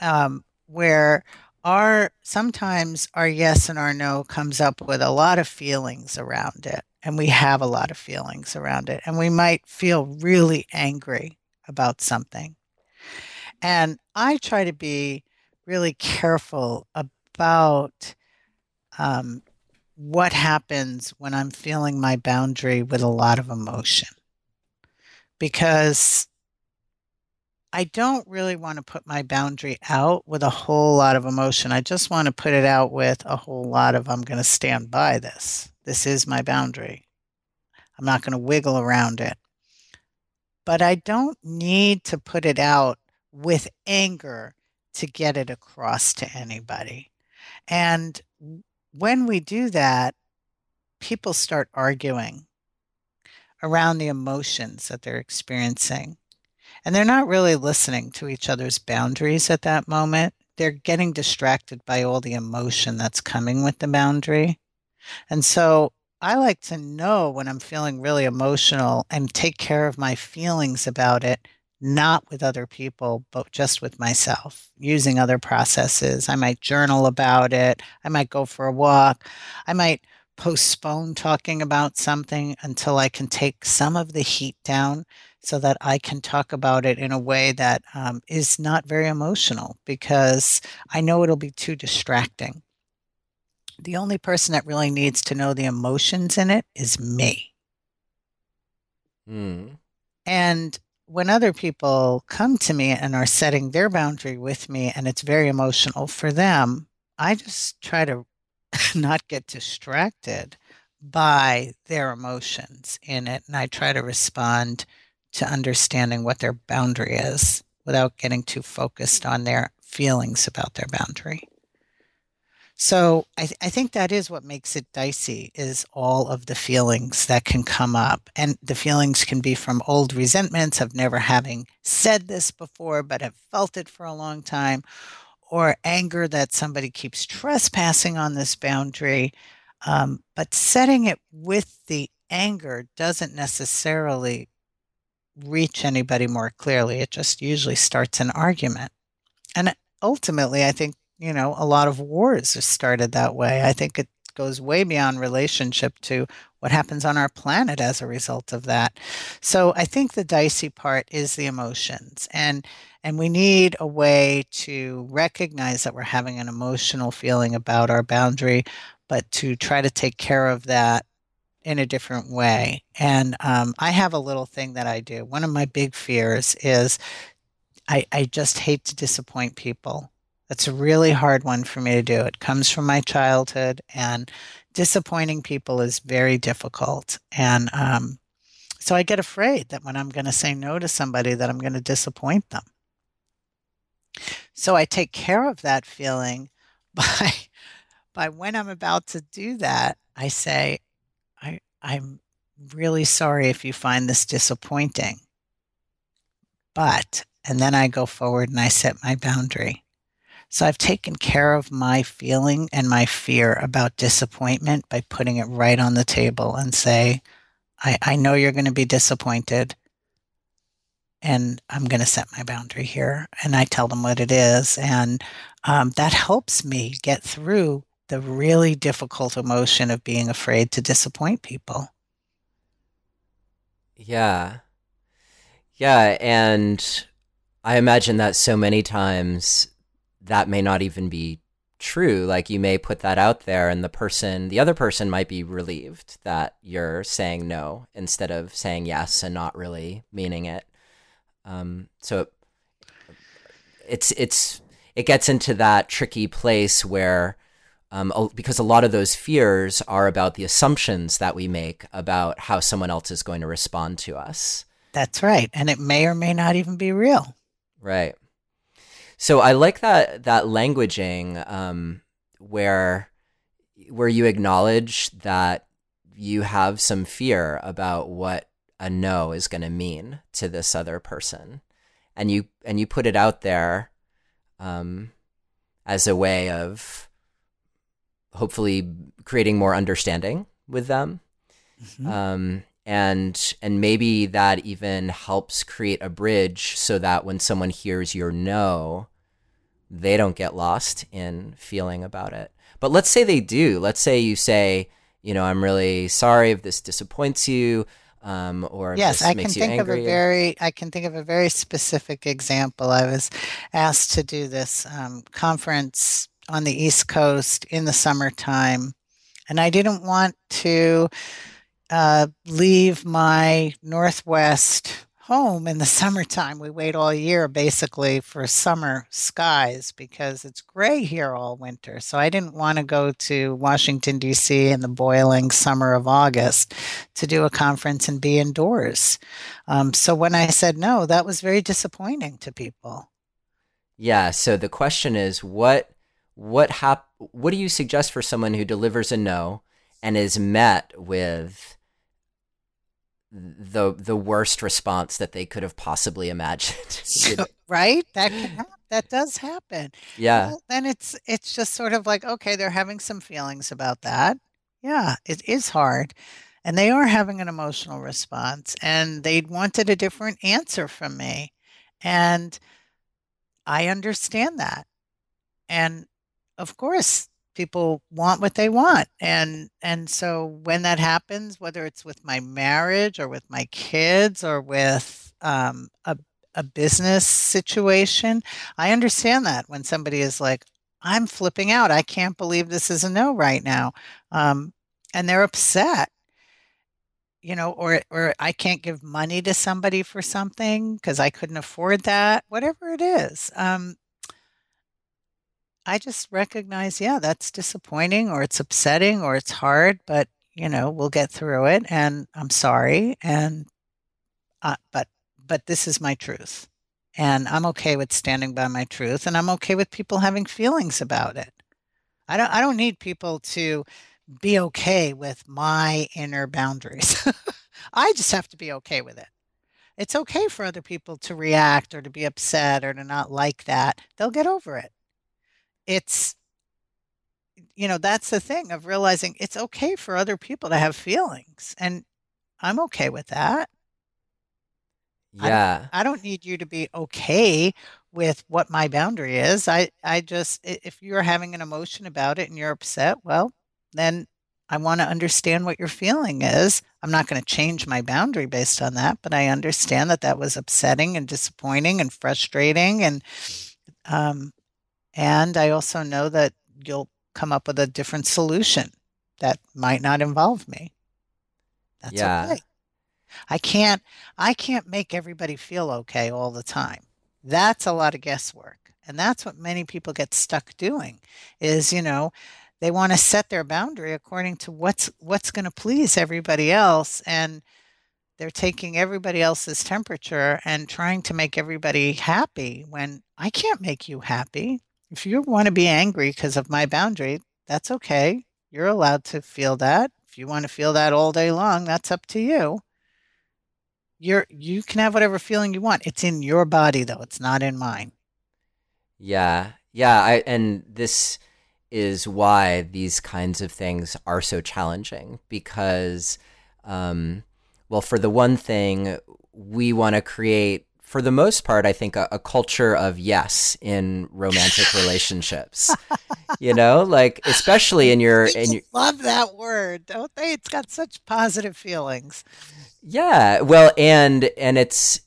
Um, where our sometimes our yes and our no comes up with a lot of feelings around it and we have a lot of feelings around it and we might feel really angry about something and i try to be really careful about um, what happens when i'm feeling my boundary with a lot of emotion because I don't really want to put my boundary out with a whole lot of emotion. I just want to put it out with a whole lot of I'm going to stand by this. This is my boundary. I'm not going to wiggle around it. But I don't need to put it out with anger to get it across to anybody. And when we do that, people start arguing around the emotions that they're experiencing and they're not really listening to each other's boundaries at that moment. They're getting distracted by all the emotion that's coming with the boundary. And so I like to know when I'm feeling really emotional and take care of my feelings about it, not with other people, but just with myself, using other processes. I might journal about it. I might go for a walk. I might postpone talking about something until I can take some of the heat down so that I can talk about it in a way that um, is not very emotional because I know it'll be too distracting. The only person that really needs to know the emotions in it is me. Mm. And when other people come to me and are setting their boundary with me and it's very emotional for them, I just try to (laughs) not get distracted by their emotions in it. And I try to respond to understanding what their boundary is without getting too focused on their feelings about their boundary. So I, th- I, think that is what makes it dicey is all of the feelings that can come up. And the feelings can be from old resentments of never having said this before, but have felt it for a long time, or anger that somebody keeps trespassing on this boundary. Um, but setting it with the anger doesn't necessarily reach anybody more clearly. It just usually starts an argument. And ultimately, I think, you know, a lot of wars are started that way. I think it goes way beyond relationship to what happens on our planet as a result of that. So I think the dicey part is the emotions. And and we need a way to recognize that we're having an emotional feeling about our boundary, but to try to take care of that in a different way. And um, I have a little thing that I do. One of my big fears is I, I just hate to disappoint people. That's a really hard one for me to do. It comes from my childhood, and disappointing people is very difficult. And um, so I get afraid that when I'm going to say no to somebody, that I'm going to disappoint them. So I take care of that feeling (laughs) by by when I'm about to do that, I say, I, I'm really sorry if you find this disappointing. But, and then I go forward and I set my boundary. So I've taken care of my feeling and my fear about disappointment by putting it right on the table and say, I, I know you're going to be disappointed and I'm going to set my boundary here. And I tell them what it is. And um, that helps me get through the really difficult emotion of being afraid to disappoint people. Yeah. Yeah. And I imagine that so many times that may not even be true. Like you may put that out there, and the person, the other person might be relieved that you're saying no instead of saying yes and not really meaning it. Um, so it's it's it gets into that tricky place where um, because a lot of those fears are about the assumptions that we make about how someone else is going to respond to us. That's right, and it may or may not even be real. Right. So I like that that languaging um, where where you acknowledge that you have some fear about what a no is going to mean to this other person, and you and you put it out there um, as a way of hopefully creating more understanding with them. Mm-hmm. Um, and and maybe that even helps create a bridge so that when someone hears your no they don't get lost in feeling about it. But let's say they do. Let's say you say you know i'm really sorry if this disappoints you um, or yes i can think angry. of a very i can think of a very specific example. I was asked to do this um, conference on the east coast in the summertime and i didn't want to uh, leave my Northwest home in the (laughs) summertime. We wait all year basically for summer skies because it's gray here all winter. So I didn't want to go to Washington, D.C. in the boiling summer of August to do a conference and be indoors. Um, so when I said no, that was very disappointing to people. Yeah. So the question is what. What hap- What do you suggest for someone who delivers a no and is met with the the worst response that they could have possibly imagined. (laughs) right? That can happen. That does happen. Yeah. Well, then it's it's just sort of like okay, they're having some feelings about that. Yeah, it is hard. And they are having an emotional response and they wanted a different answer from me. And I understand that. And of course, people want what they want. And and so when that happens whether it's with my marriage or with my kids or with um, a, a business situation i understand that when somebody is like i'm flipping out. I can't believe this is a no right now um, and they're upset you know or or i can't give money to somebody for something because i couldn't afford that whatever it is um, I just recognize, yeah, that's disappointing or it's upsetting or it's hard, but you know, we'll get through it and I'm sorry and uh, but but this is my truth. And I'm okay with standing by my truth and I'm okay with people having feelings about it. I don't I don't need people to be okay with my inner boundaries. (laughs) I just have to be okay with it. It's okay for other people to react or to be upset or to not like that. They'll get over it it's you know that's the thing of realizing it's okay for other people to have feelings and i'm okay with that. Yeah. I, I don't need you to be okay with what my boundary is. I i just if you're having an emotion about it and you're upset well then i want to understand what your feeling is. I'm not going to change my boundary based on that but i understand that that was upsetting and disappointing and frustrating and um, and I also know that you'll come up with a different solution that might not involve me. That's yeah. okay. I can't I can't make everybody feel okay all the time. That's a lot of guesswork. And that's what many people get stuck doing is, you know, they want to set their boundary according to what's what's going to please everybody else and they're taking everybody else's temperature and trying to make everybody happy when I can't make you happy. If you want to be angry because of my boundary, that's okay. You're allowed to feel that. If you want to feel that all day long, that's up to you. You're you can have whatever feeling you want. It's in your body though. It's not in mine. Yeah. Yeah, I, and this is why these kinds of things are so challenging because, um, well, for the one thing, we want to create, for the most part, I think, a, a culture of yes in romantic relationships. you know, like especially in your in your love that word, don't they? It's got such positive feelings. Yeah, well, and and it's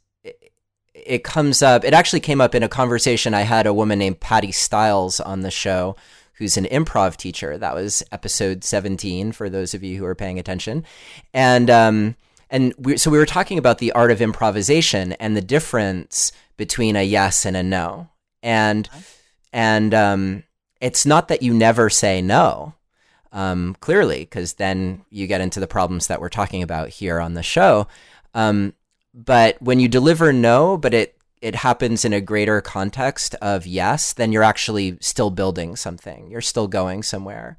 it comes up. It actually came up in a conversation I had a woman named Patty Stiles on the show, who's an improv teacher. That was episode seventeen for those of you who are paying attention, and um, and we, so we were talking about the art of improvisation and the difference between a yes and a no, and and um, it's not that you never say no. Um, clearly, because then you get into the problems that we're talking about here on the show. Um, but when you deliver no, but it it happens in a greater context of yes, then you're actually still building something. You're still going somewhere.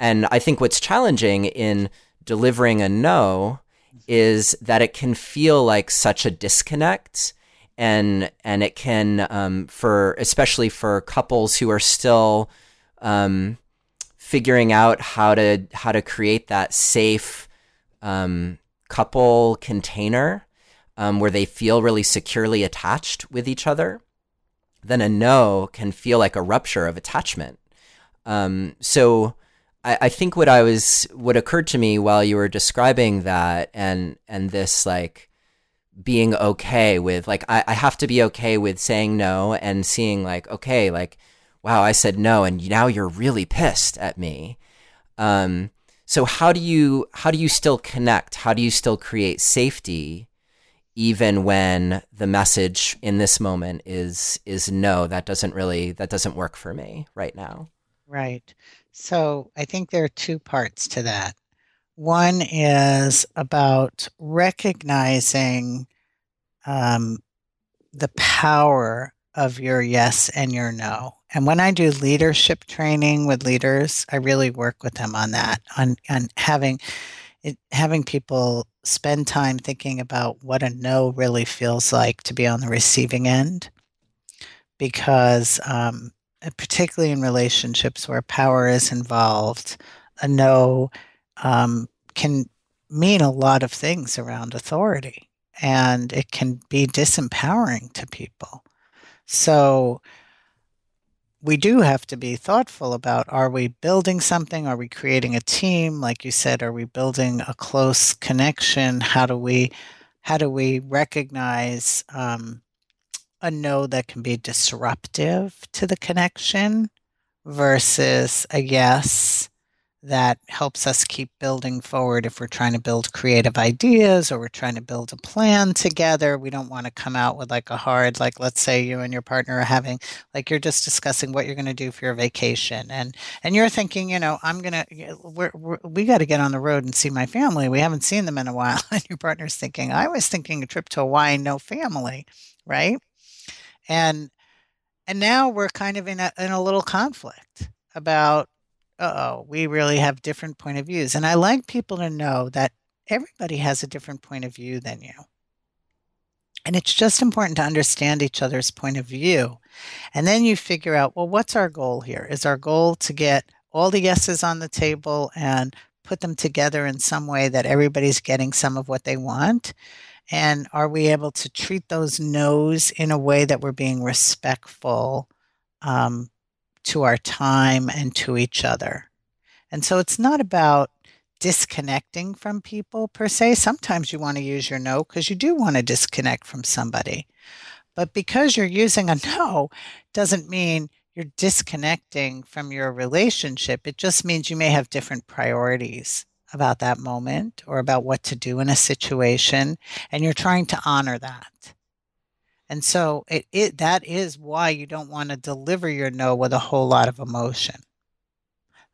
And I think what's challenging in delivering a no is that it can feel like such a disconnect and and it can um, for especially for couples who are still um, figuring out how to how to create that safe um, couple container um, where they feel really securely attached with each other, then a no can feel like a rupture of attachment. Um, so I, I, think what I was, what occurred to me while you were describing that and, and this like being okay with, like, I, I have to be okay with saying no and seeing like, okay, like, wow, I said no. And now you're really pissed at me. Um, so how do you, how do you still connect? How do you still create safety? even when the message in this moment is is no that doesn't really that doesn't work for me right now right so i think there are two parts to that. One is about recognizing um, the power of your yes and your no. And when i do leadership training with leaders i really work with them on that on on having it, having people spend time thinking about what a no really feels like to be on the receiving end. Because um, particularly in relationships where power is involved a no um, can mean a lot of things around authority and it can be disempowering to people. So we do have to be thoughtful about are we building something? Are we creating a team? Like you said are we building a close connection? How do we how do we recognize um, a no that can be disruptive to the connection versus a yes that helps us keep building forward if we're trying to build creative ideas or we're trying to build a plan together. We don't want to come out with like a hard like let's say you and your partner are having like you're just discussing what you're going to do for your vacation and and you're thinking you know i'm going to we're, we're, we got to get on the road and see my family. We haven't seen them in a while. (laughs) And your partner's thinking i was thinking a trip to hawaii no family right and and now we're kind of in a in a little conflict about oh, we really have different point of views. And I like people to know that everybody has a different point of view than you. And it's just important to understand each other's point of view. And then you figure out, well, what's our goal here? Is our goal to get all the yeses on the table and put them together in some way that everybody's getting some of what they want? And are we able to treat those no's in a way that we're being respectful um, to our time and to each other. And so it's not about disconnecting from people per se. Sometimes you want to use your no because you do want to disconnect from somebody. But because you're using a (laughs) no doesn't mean you're disconnecting from your relationship. It just means you may have different priorities about that moment or about what to do in a situation, and you're trying to honor that. And so it, it that is why you don't want to deliver your no with a whole lot of emotion.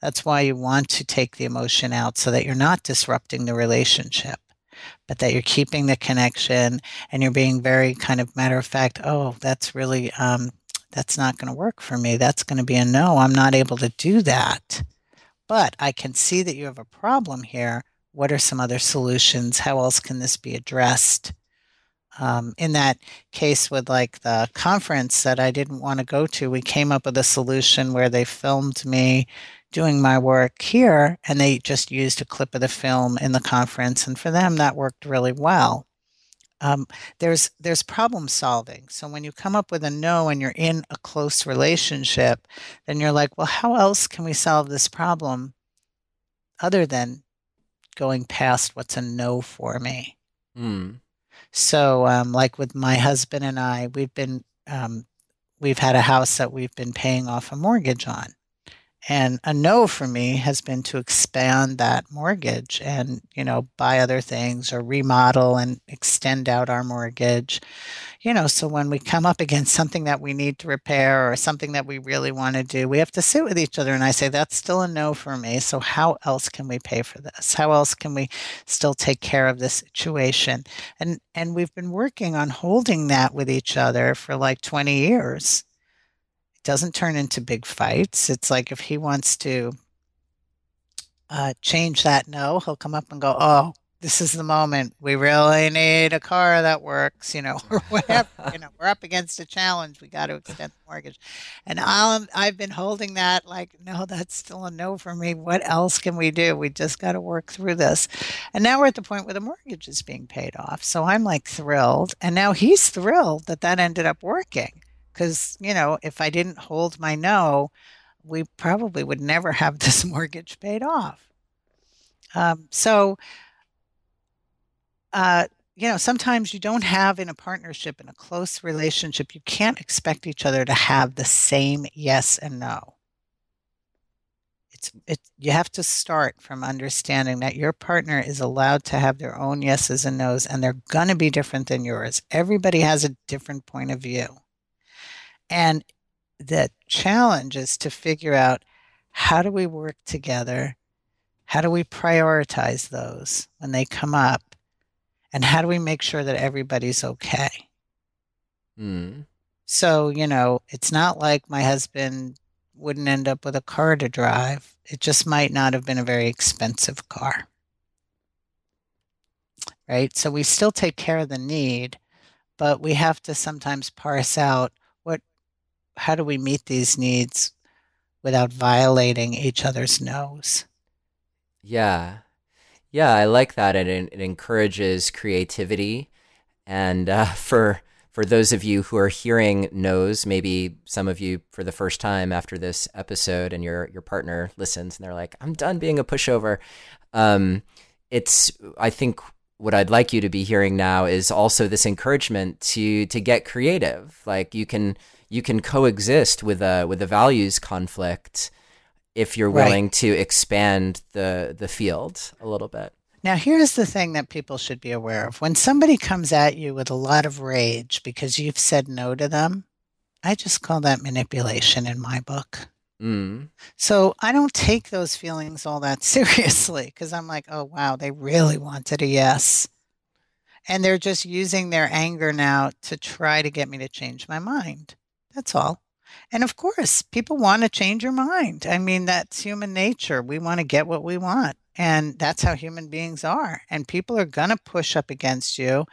That's why you want to take the emotion out so that you're not disrupting the relationship, but that you're keeping the connection and you're being very kind of matter of fact, oh, that's really um, that's not going to work for me. That's going to be a no. I'm not able to do that. But I can see that you have a problem here. What are some other solutions? How else can this be addressed? Um, in that case, with like the conference that I didn't want to go to, we came up with a solution where they filmed me doing my work here and they just used a clip of the film in the conference. And for them, that worked really well. Um, there's there's problem solving. So when you come up with a no and you're in a close relationship, then you're like, well, how else can we solve this problem other than going past what's a no for me? Mm. So, um, like with my husband and I, we've been um, we've had a house that we've been paying off a mortgage on, and a no for me has been to expand that mortgage and, you know, buy other things or remodel and extend out our mortgage. You know, so when we come up against something that we need to repair or something that we really want to do, we have to sit with each other and I say, that's still a no for me. So how else can we pay for this? How else can we still take care of this situation? And and we've been working on holding that with each other for like 20 years doesn't turn into big fights. It's like if he wants to uh, change that no, he'll come up and go, "Oh, this is the moment. We really need a car that works," you know, (laughs) or whatever. you know, we're up against a challenge. We got to extend the mortgage, and i I've been holding that like, no, that's still a no for me. What else can we do? We just got to work through this, and now we're at the point where the mortgage is being paid off. So I'm like thrilled, and now he's thrilled that that ended up working because you know if i didn't hold my no we probably would never have (laughs) this mortgage paid off. Um, so uh, you know sometimes you don't have in a partnership in a close relationship you can't expect each other to have the same yes and no. It's it you have to start from understanding that your partner is allowed to have their own yeses and nos and they're going to be different than yours. Everybody has a different point of view and the challenge is to figure out how do we work together? How do we prioritize those when they come up? And how do we make sure that everybody's okay? Mm. So, you know, it's not like my husband wouldn't end up with a car to drive. It just might not have been a very expensive car. Right? So we still take care of the need, but we have to sometimes parse out how do we meet these needs without violating each other's nose? Yeah. Yeah, I like that. It, it encourages creativity. And uh, (laughs) for for those of you who are hearing no's, maybe some of you for the first time after this episode, and your your partner listens and they're like, "I'm done being a pushover." Um, it's I think what I'd like you to be hearing now is also this encouragement to to get creative. Like you can you can coexist with a with a values conflict if you're willing right. to expand the the field a little bit. Now, here's the thing that people should be aware of. When somebody comes at you with a lot of rage because you've said no to them, I just call that manipulation in my book. Mm. So I don't take those feelings all that (laughs) seriously because I'm like, oh, wow, they really wanted a yes. And they're just using their anger now to try to get me to change my mind. That's all. And of course, people want to change your mind. I mean, that's human nature. We want to get what we want. And that's how human beings are. And people are going to push up against you.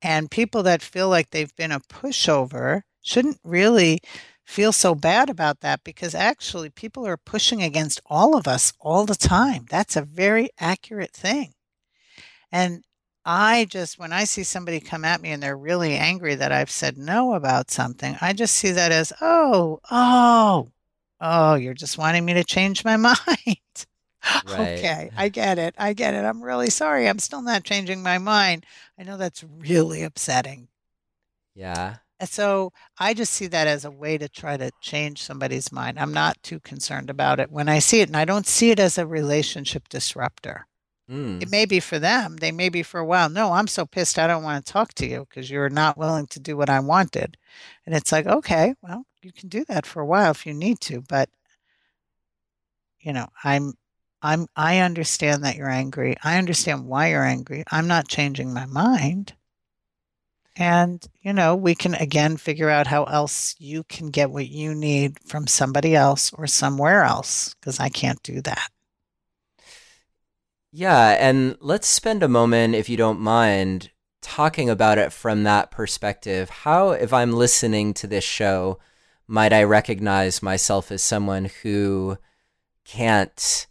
And people that feel like they've been a pushover shouldn't really feel so bad about that because actually people are pushing against all of us all the time. That's a very accurate thing. And I just, when I see somebody come at me and they're really angry that I've said no about something, I just see that as, oh, oh, oh, you're just wanting me to change my (laughs) mind. Right. okay, I get it. I get it. I'm really sorry. I'm still not changing my mind. I know that's really upsetting. Yeah. So I just see that as a way to try to change somebody's mind. I'm not too concerned about it when I see it, and I don't see it as a relationship disruptor. Mm. It may be for them. They may be for a while. No, I'm so pissed. I don't want to talk to you because you're not willing to do what I wanted. And it's like, okay, well, you can do that for a while if you need to, but you know, I'm I'm I understand that you're angry. I understand why you're angry. I'm not changing my mind. And, you know, we can again figure out how else you can get what you need from somebody else or somewhere else because I can't do that. Yeah, and let's spend a moment, if you don't mind, talking about it from that perspective, how, if I'm listening to this show, might I recognize myself as someone who can't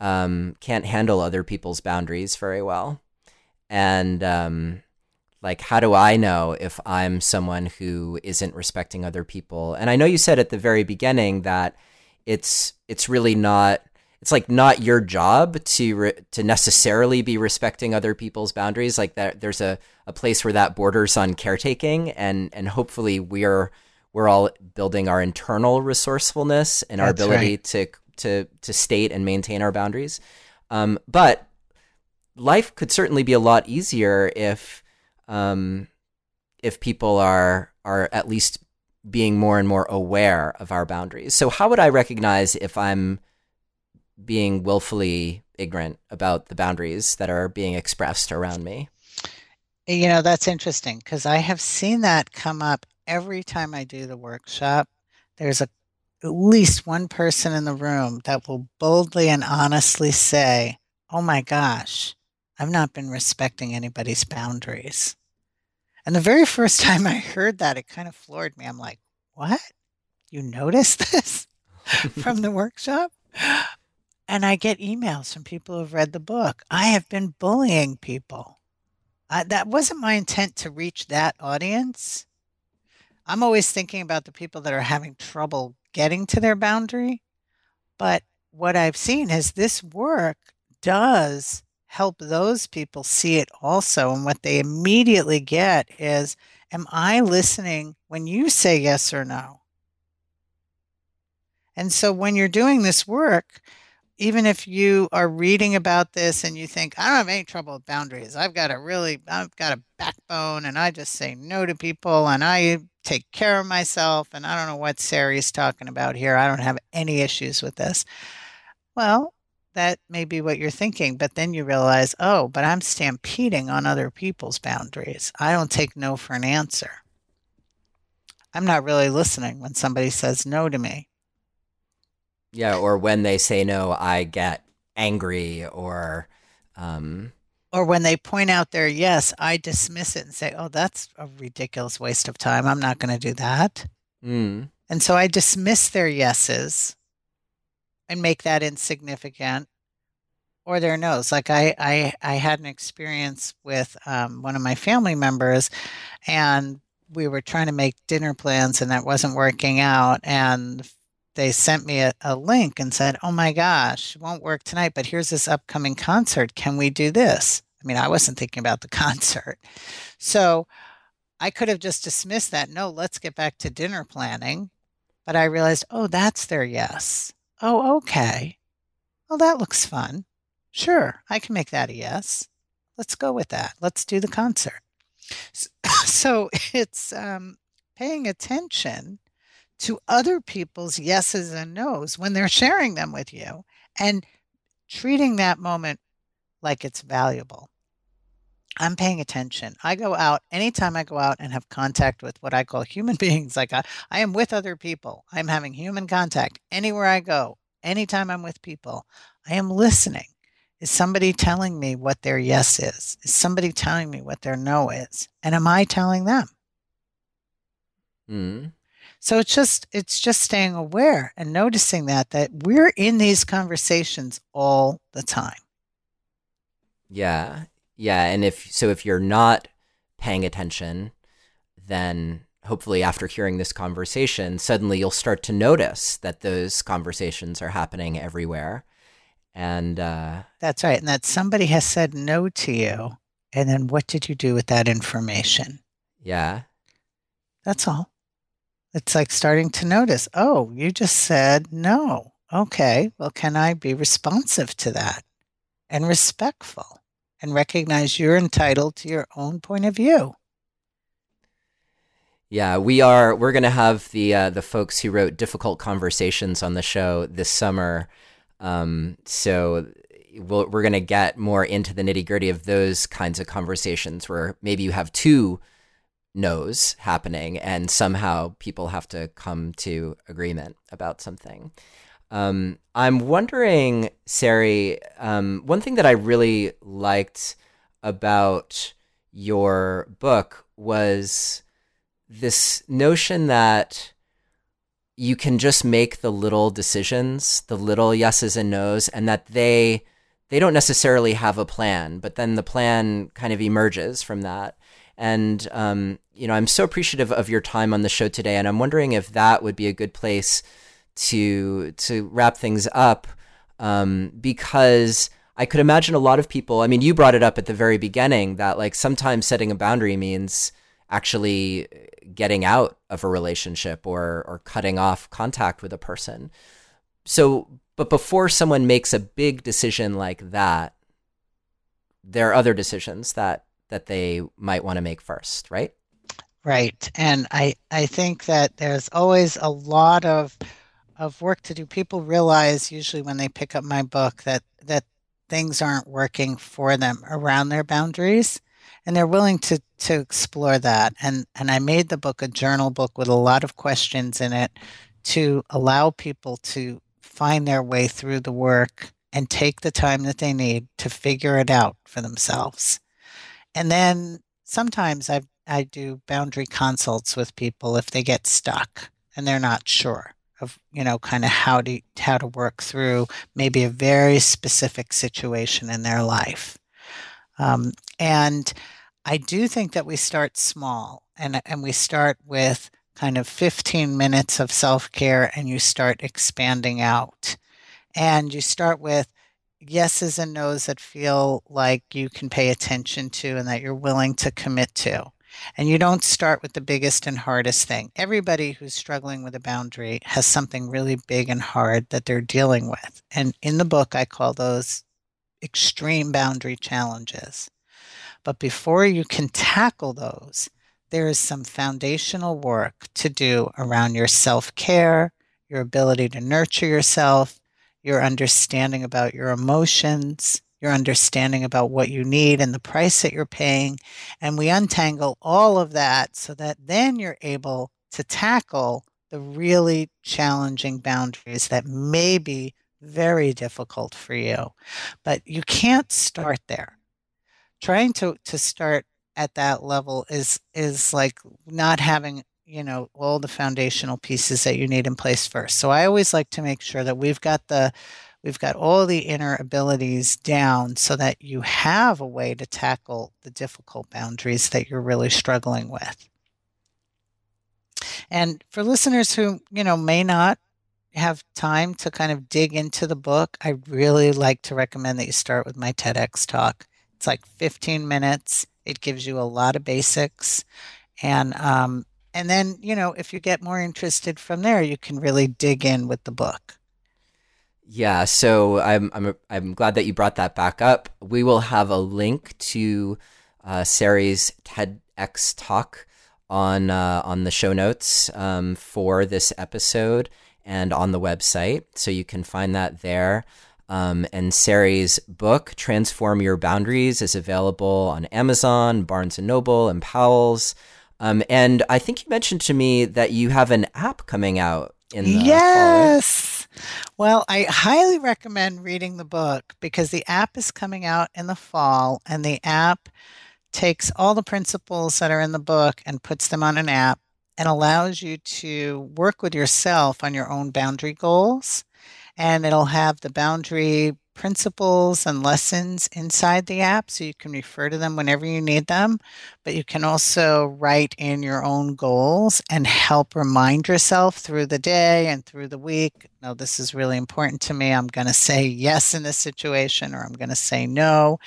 um, can't handle other people's boundaries very well, and um, like how do I know if I'm someone who isn't respecting other people? And I know you said at the very beginning that it's it's really not it's like not your job to re- to necessarily be respecting other people's boundaries like that there's a, a place where that borders on caretaking and and hopefully we're we're all building our internal resourcefulness and our That's ability right. to to to state and maintain our boundaries um, but life could certainly be a lot easier if um, if people are are at least being more and more aware of our boundaries. So how would I recognize if I'm being willfully ignorant about the boundaries that are being expressed around me. You know, that's interesting because I have seen that come up every time I do the workshop. There's a at least one person in the room that will boldly and honestly say, "Oh my gosh, I've not been respecting anybody's boundaries." And the very first (laughs) time I heard that, it kind of floored me. I'm like, "What? You noticed (laughs) this from the workshop?" And I get emails from people who've read the book. I have been bullying people. I, that wasn't my intent to reach that audience. I'm always thinking about the people that are having trouble getting to their boundary. But what I've seen is this work does help those people see it also. And what they immediately get is Am I listening when you say yes or no? And so when you're doing this work, even if you are reading about this and you think, I don't have any trouble with boundaries, I've got a really, I've got a backbone and I just say no to people and I take care of myself and I don't know what Sarri's talking about here. I don't have any issues with this. Well, that may be what you're thinking, but then you realize, oh, but I'm stampeding on other people's boundaries. I don't take no for an answer. I'm not really listening when somebody says no to me. Yeah, or when they say no, I get angry or um or when they point out their yes, I dismiss it and say, "Oh, that's a ridiculous waste of time. I'm not going to do that." Mm. And so I dismiss their yeses and make that insignificant or their no's. Like I, I, I had an experience with um, one of my family members, and we were trying to make dinner plans, and that wasn't working out. And they sent me a, a link and said, Oh my gosh, it won't work tonight, but here's this upcoming concert. Can we do this? I mean, I wasn't thinking about the (laughs) concert. So I could have just dismissed that. No, let's get back to dinner planning. But I realized, oh, that's their yes. Oh, okay. Well, that looks fun. Sure, I can make that a yes. Let's go with that. Let's do the concert. (laughs) So it's um, paying attention to other people's yeses and nos when they're sharing them with you and treating that moment like it's valuable. I'm paying attention. I go out anytime I go out and have contact with what I call human (laughs) beings. Like I, I am with other people. I'm having human contact anywhere I go, anytime I'm with people. I am listening. Is somebody telling me what their yes is? Is somebody telling me what their no is? And am I telling them? Mm. So it's just it's just staying aware and noticing that that we're in these conversations all the time. Yeah. Yeah, and if so if you're not paying attention, then hopefully after hearing this conversation, suddenly you'll start to notice that those conversations are happening everywhere. And uh, that's right. And that somebody has said no to you. And then what did you do with that information? Yeah. That's all. It's like starting to notice, oh, you just said no. Okay, well, can I be responsive to that and respectful and recognize you're entitled to your own point of view? Yeah, we are. We're going to have the uh, the folks who wrote difficult conversations on the show this summer. Um, so we we are going to get more into the nitty gritty of those kinds of conversations where maybe you have two knows happening, and somehow people have to come to agreement about something. Um, I'm wondering, Sarri, um, one thing that I really liked about your book was this notion that you can just make the little decisions, the little yeses and nos, and that they they don't necessarily have a plan, but then the plan kind of emerges from that. And um, you know, I'm so appreciative of your time on the show today, and I'm wondering if that would be a good place to to wrap things up, um, because I could imagine a lot of people. I mean, you brought it up at the very beginning that like sometimes setting a boundary means actually getting out of a relationship or or cutting off contact with a person. So, but before someone makes a big decision like that, there are other decisions that that they might want to make first, right? Right. And I I think that there's always a lot of of work to do. People realize usually when they pick up my book that that things aren't working for them around their boundaries and they're willing to to explore that and and I made the book a journal book with a lot of questions in it to allow people to find their way through the work and take the time that they need to figure it out for themselves. And then sometimes I I do boundary consults with people if they get stuck and they're not sure of you know kind of how to how to work through maybe a very specific situation in their life. Um, and I do think that we start small and and we start with kind of 15 minutes of self-care and you start expanding out. And you start with yeses and nos that feel like you can pay attention to and that you're willing to commit to. And you don't start with the biggest and hardest thing. Everybody who's struggling with a boundary has something really big and hard that they're dealing with. And in the book, I call those extreme boundary challenges. But before you can tackle those, there is some foundational work to do around your self care, your ability to nurture yourself, your understanding about your emotions, your understanding about what you need and the price that you're paying. And we untangle all of that so that then you're able to tackle the really challenging boundaries that may be very difficult for you. But you can't start there. Trying to, to start at that level is is like not having you know all the foundational pieces that you need in place first. So i always like to make sure that we've got the we've got all the inner abilities down so that you have a way to tackle the difficult boundaries that you're really struggling with. And for listeners who you know may not have time to kind of dig into the book i really like to recommend that you start with my tedx talk. It's like 15 minutes. It gives you a lot of basics. And um, and then you know if you get more interested from there you can really dig in with the book yeah so i'm i'm, I'm glad that you brought that back up we will have a link to uh, Sarri's TEDx talk on uh, on the show notes um, for this episode and on the website, so you can find that there. Um, and Sarri's book, Transform Your Boundaries, is available on Amazon, Barnes and Noble, and Powell's. Um, and I think you mentioned to me that you have an app coming out in the yes. Fall. Well, I highly recommend reading the book because the app is coming out in the fall, and the app takes all the principles that are in the book and puts them on an app and allows you to work with yourself on your own boundary goals and it'll have the boundary principles and lessons inside the app so you can refer to them whenever you need them. But you can also write in your own goals and help remind yourself through the day and through the week. No, this is really important to me. I'm going to say yes in this situation or I'm going to say no.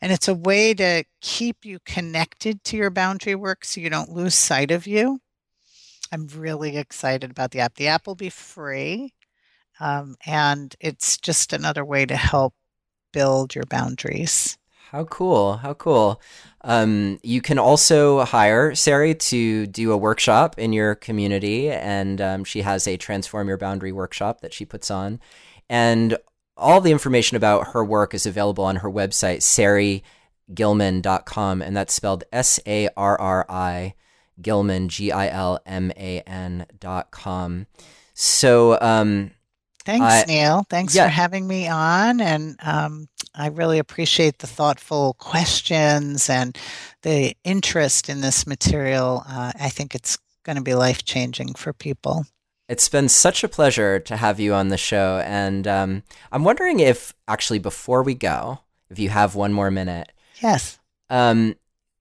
And it's a way to keep you connected to your boundary work so you don't lose sight of you. I'm really excited about the app. The app will be free. Um, and it's just another way to help build your boundaries. How cool. How cool. Um, you can also hire Sarri to do a workshop in your community, and um, she has a Transform Your Boundary workshop that she puts on. And all the information about her work is available on her website, sarrigilman.com, and that's spelled S A R R I Gilman, G I L M A N.com. So, um, Thanks, uh, Neil. Thanks yeah. for having me on. And um, I really appreciate the thoughtful questions and the interest in this material, uh, I think it's going to be life changing for people. It's been such a pleasure to have you on the show. And um, I'm wondering if, actually, before we go, if you have one more minute. Yes. Um,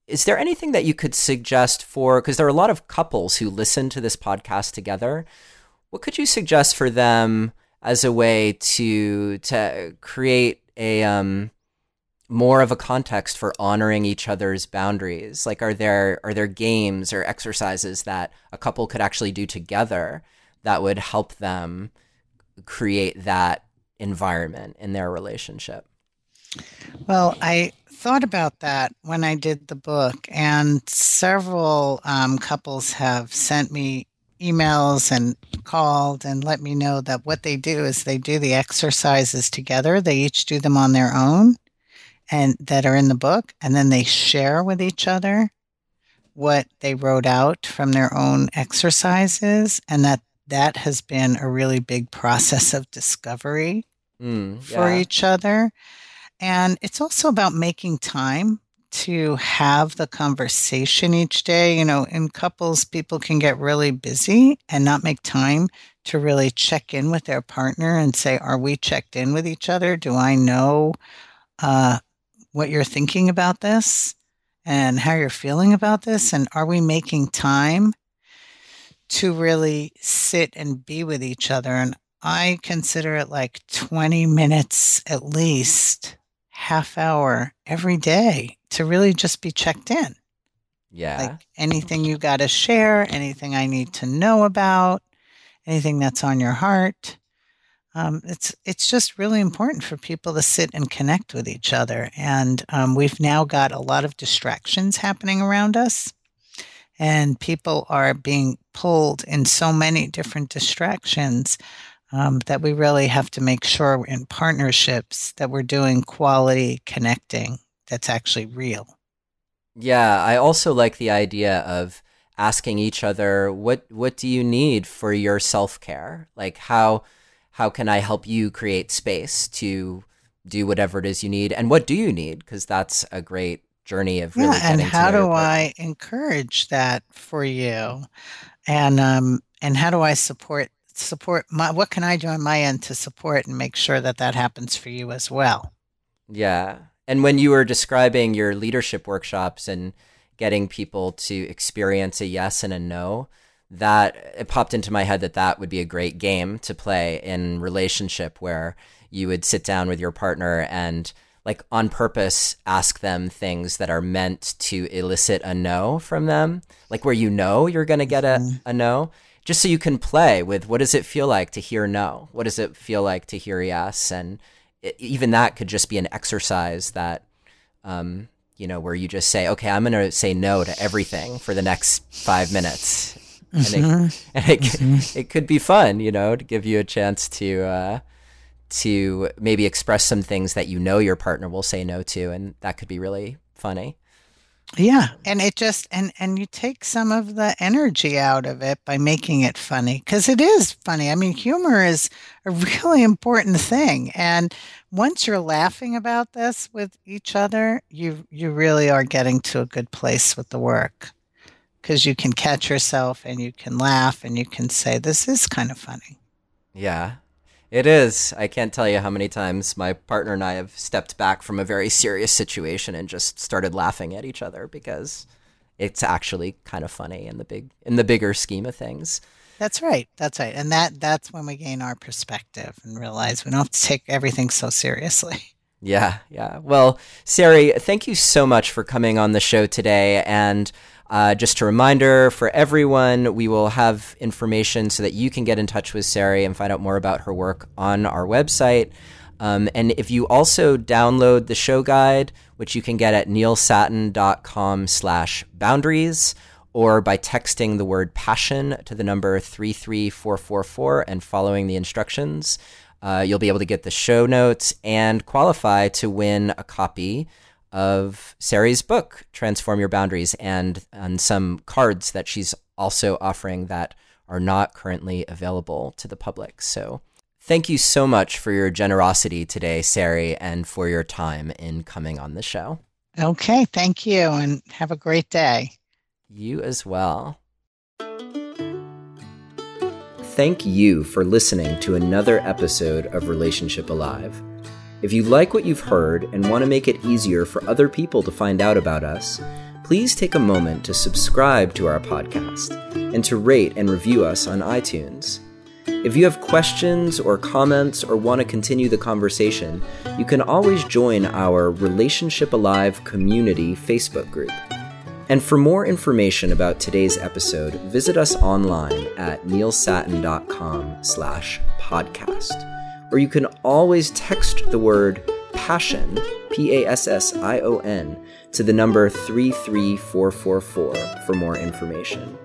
is there anything that you could suggest for, because there are a lot of couples who listen to this podcast together. What could you suggest for them as a way to to create a um, more of a context for honoring each other's boundaries? Like, are there are there games or exercises that a couple could actually do together that would help them create that environment in their relationship? Well, I thought about that when I did the book, and several um, couples have sent me emails and called and let me know that what they do is they do the exercises together. They each do them on their own and that are in the book, and then they share with each other what they wrote out from their own exercises, and that that has been a really big process of discovery mm, yeah. for each other. And it's also about making time to have the conversation each day. You know, in couples, people can get really busy and not make time to really check in with their partner and say, Are we checked in with each other? Do I know uh, what you're thinking about this and how you're feeling about this? And are we making time to really sit and be with each other? And I consider it like 20 minutes at least, half hour every day to really just be checked in. Yeah. Like anything you got to share, anything I need to know about, anything that's on your heart. Um, it's it's just really important for people to sit and connect with each other. And um, we've now got a lot of distractions happening around us, and people are being pulled in so many different distractions um, that we really have to make sure in partnerships that we're doing quality connecting that's actually real. Yeah, I also like the idea of asking each other what what do you need for your self-care? Like how how can I help you create space to do whatever it is you need and what do you need because that's a great journey of really yeah, and how do I encourage that for you? And um and how do I support support my what can I do on my end to support and make sure that that happens for you as well? Yeah. And when you were describing your leadership workshops and getting people to experience a yes and a no, that it popped into my head that that would be a great game to play in relationship where you would sit down with your partner and like on purpose ask them things that are meant to elicit a no from them like where you know you're going to get a, mm-hmm. a no just so you can play with what does it feel like to hear no what does it feel like to hear yes and even that could just be an exercise that um, you know where you just say okay i'm going to say no to everything for the next five minutes and, it, mm-hmm. (laughs) and it, mm-hmm. it, could be fun you know to give you a chance to uh, to maybe express some things that you know your partner will say no to and that could be really funny yeah, and it just and and you take some of the energy out of it by making it funny because it is funny. I mean, humor is a really important thing, and once you're laughing about this with each other, you you really are getting to a good place with the work because you can catch yourself and you can laugh and you can say this is kind of funny. Yeah, it is. I can't tell you how many times my partner and I have stepped back from a very (laughs) serious situation and just started laughing at each other because it's actually kind of funny in the big in the bigger scheme of things. That's right. That's right. And that that's when we gain our perspective and realize we don't have (laughs) to take everything so seriously. Yeah, yeah. Well, Sarri, thank you so much for coming on the show today and uh, just a reminder for everyone, we will have information so that you can get in touch with Sarri and find out more about her work on our website. Um, and if you also download the show guide, which you can get at neilsattin.com slash boundaries, or by texting the word passion to the number 33444 and following the instructions, uh, you'll be able to get the show notes and qualify to win a copy of Sarri's book, Transform Your Boundaries, and, and some cards that she's also offering that are not currently available to the public. So thank you so much for your generosity today, Sarri, and for your time in coming on the show. Okay, thank you, and have a great day. You as well. Thank you for listening to another episode of Relationship Alive. If you like what you've heard and want to make it easier for other people to find out about us, please take a moment to subscribe to our podcast and to rate and review us on iTunes. If you have questions or comments or want to continue the conversation, you can always join our Relationship Alive community Facebook group. And for more information about today's episode, visit us online at neilsattin.com slash podcast. Or you can always text the word passion, P-A-S-S-I-O-N, to the number 33444 for more information.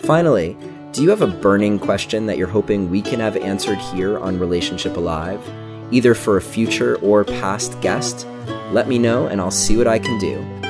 Finally, do you have a burning question that you're hoping we can have answered here on Relationship Alive, either for a future or past guest? Let me know and I'll see what I can do.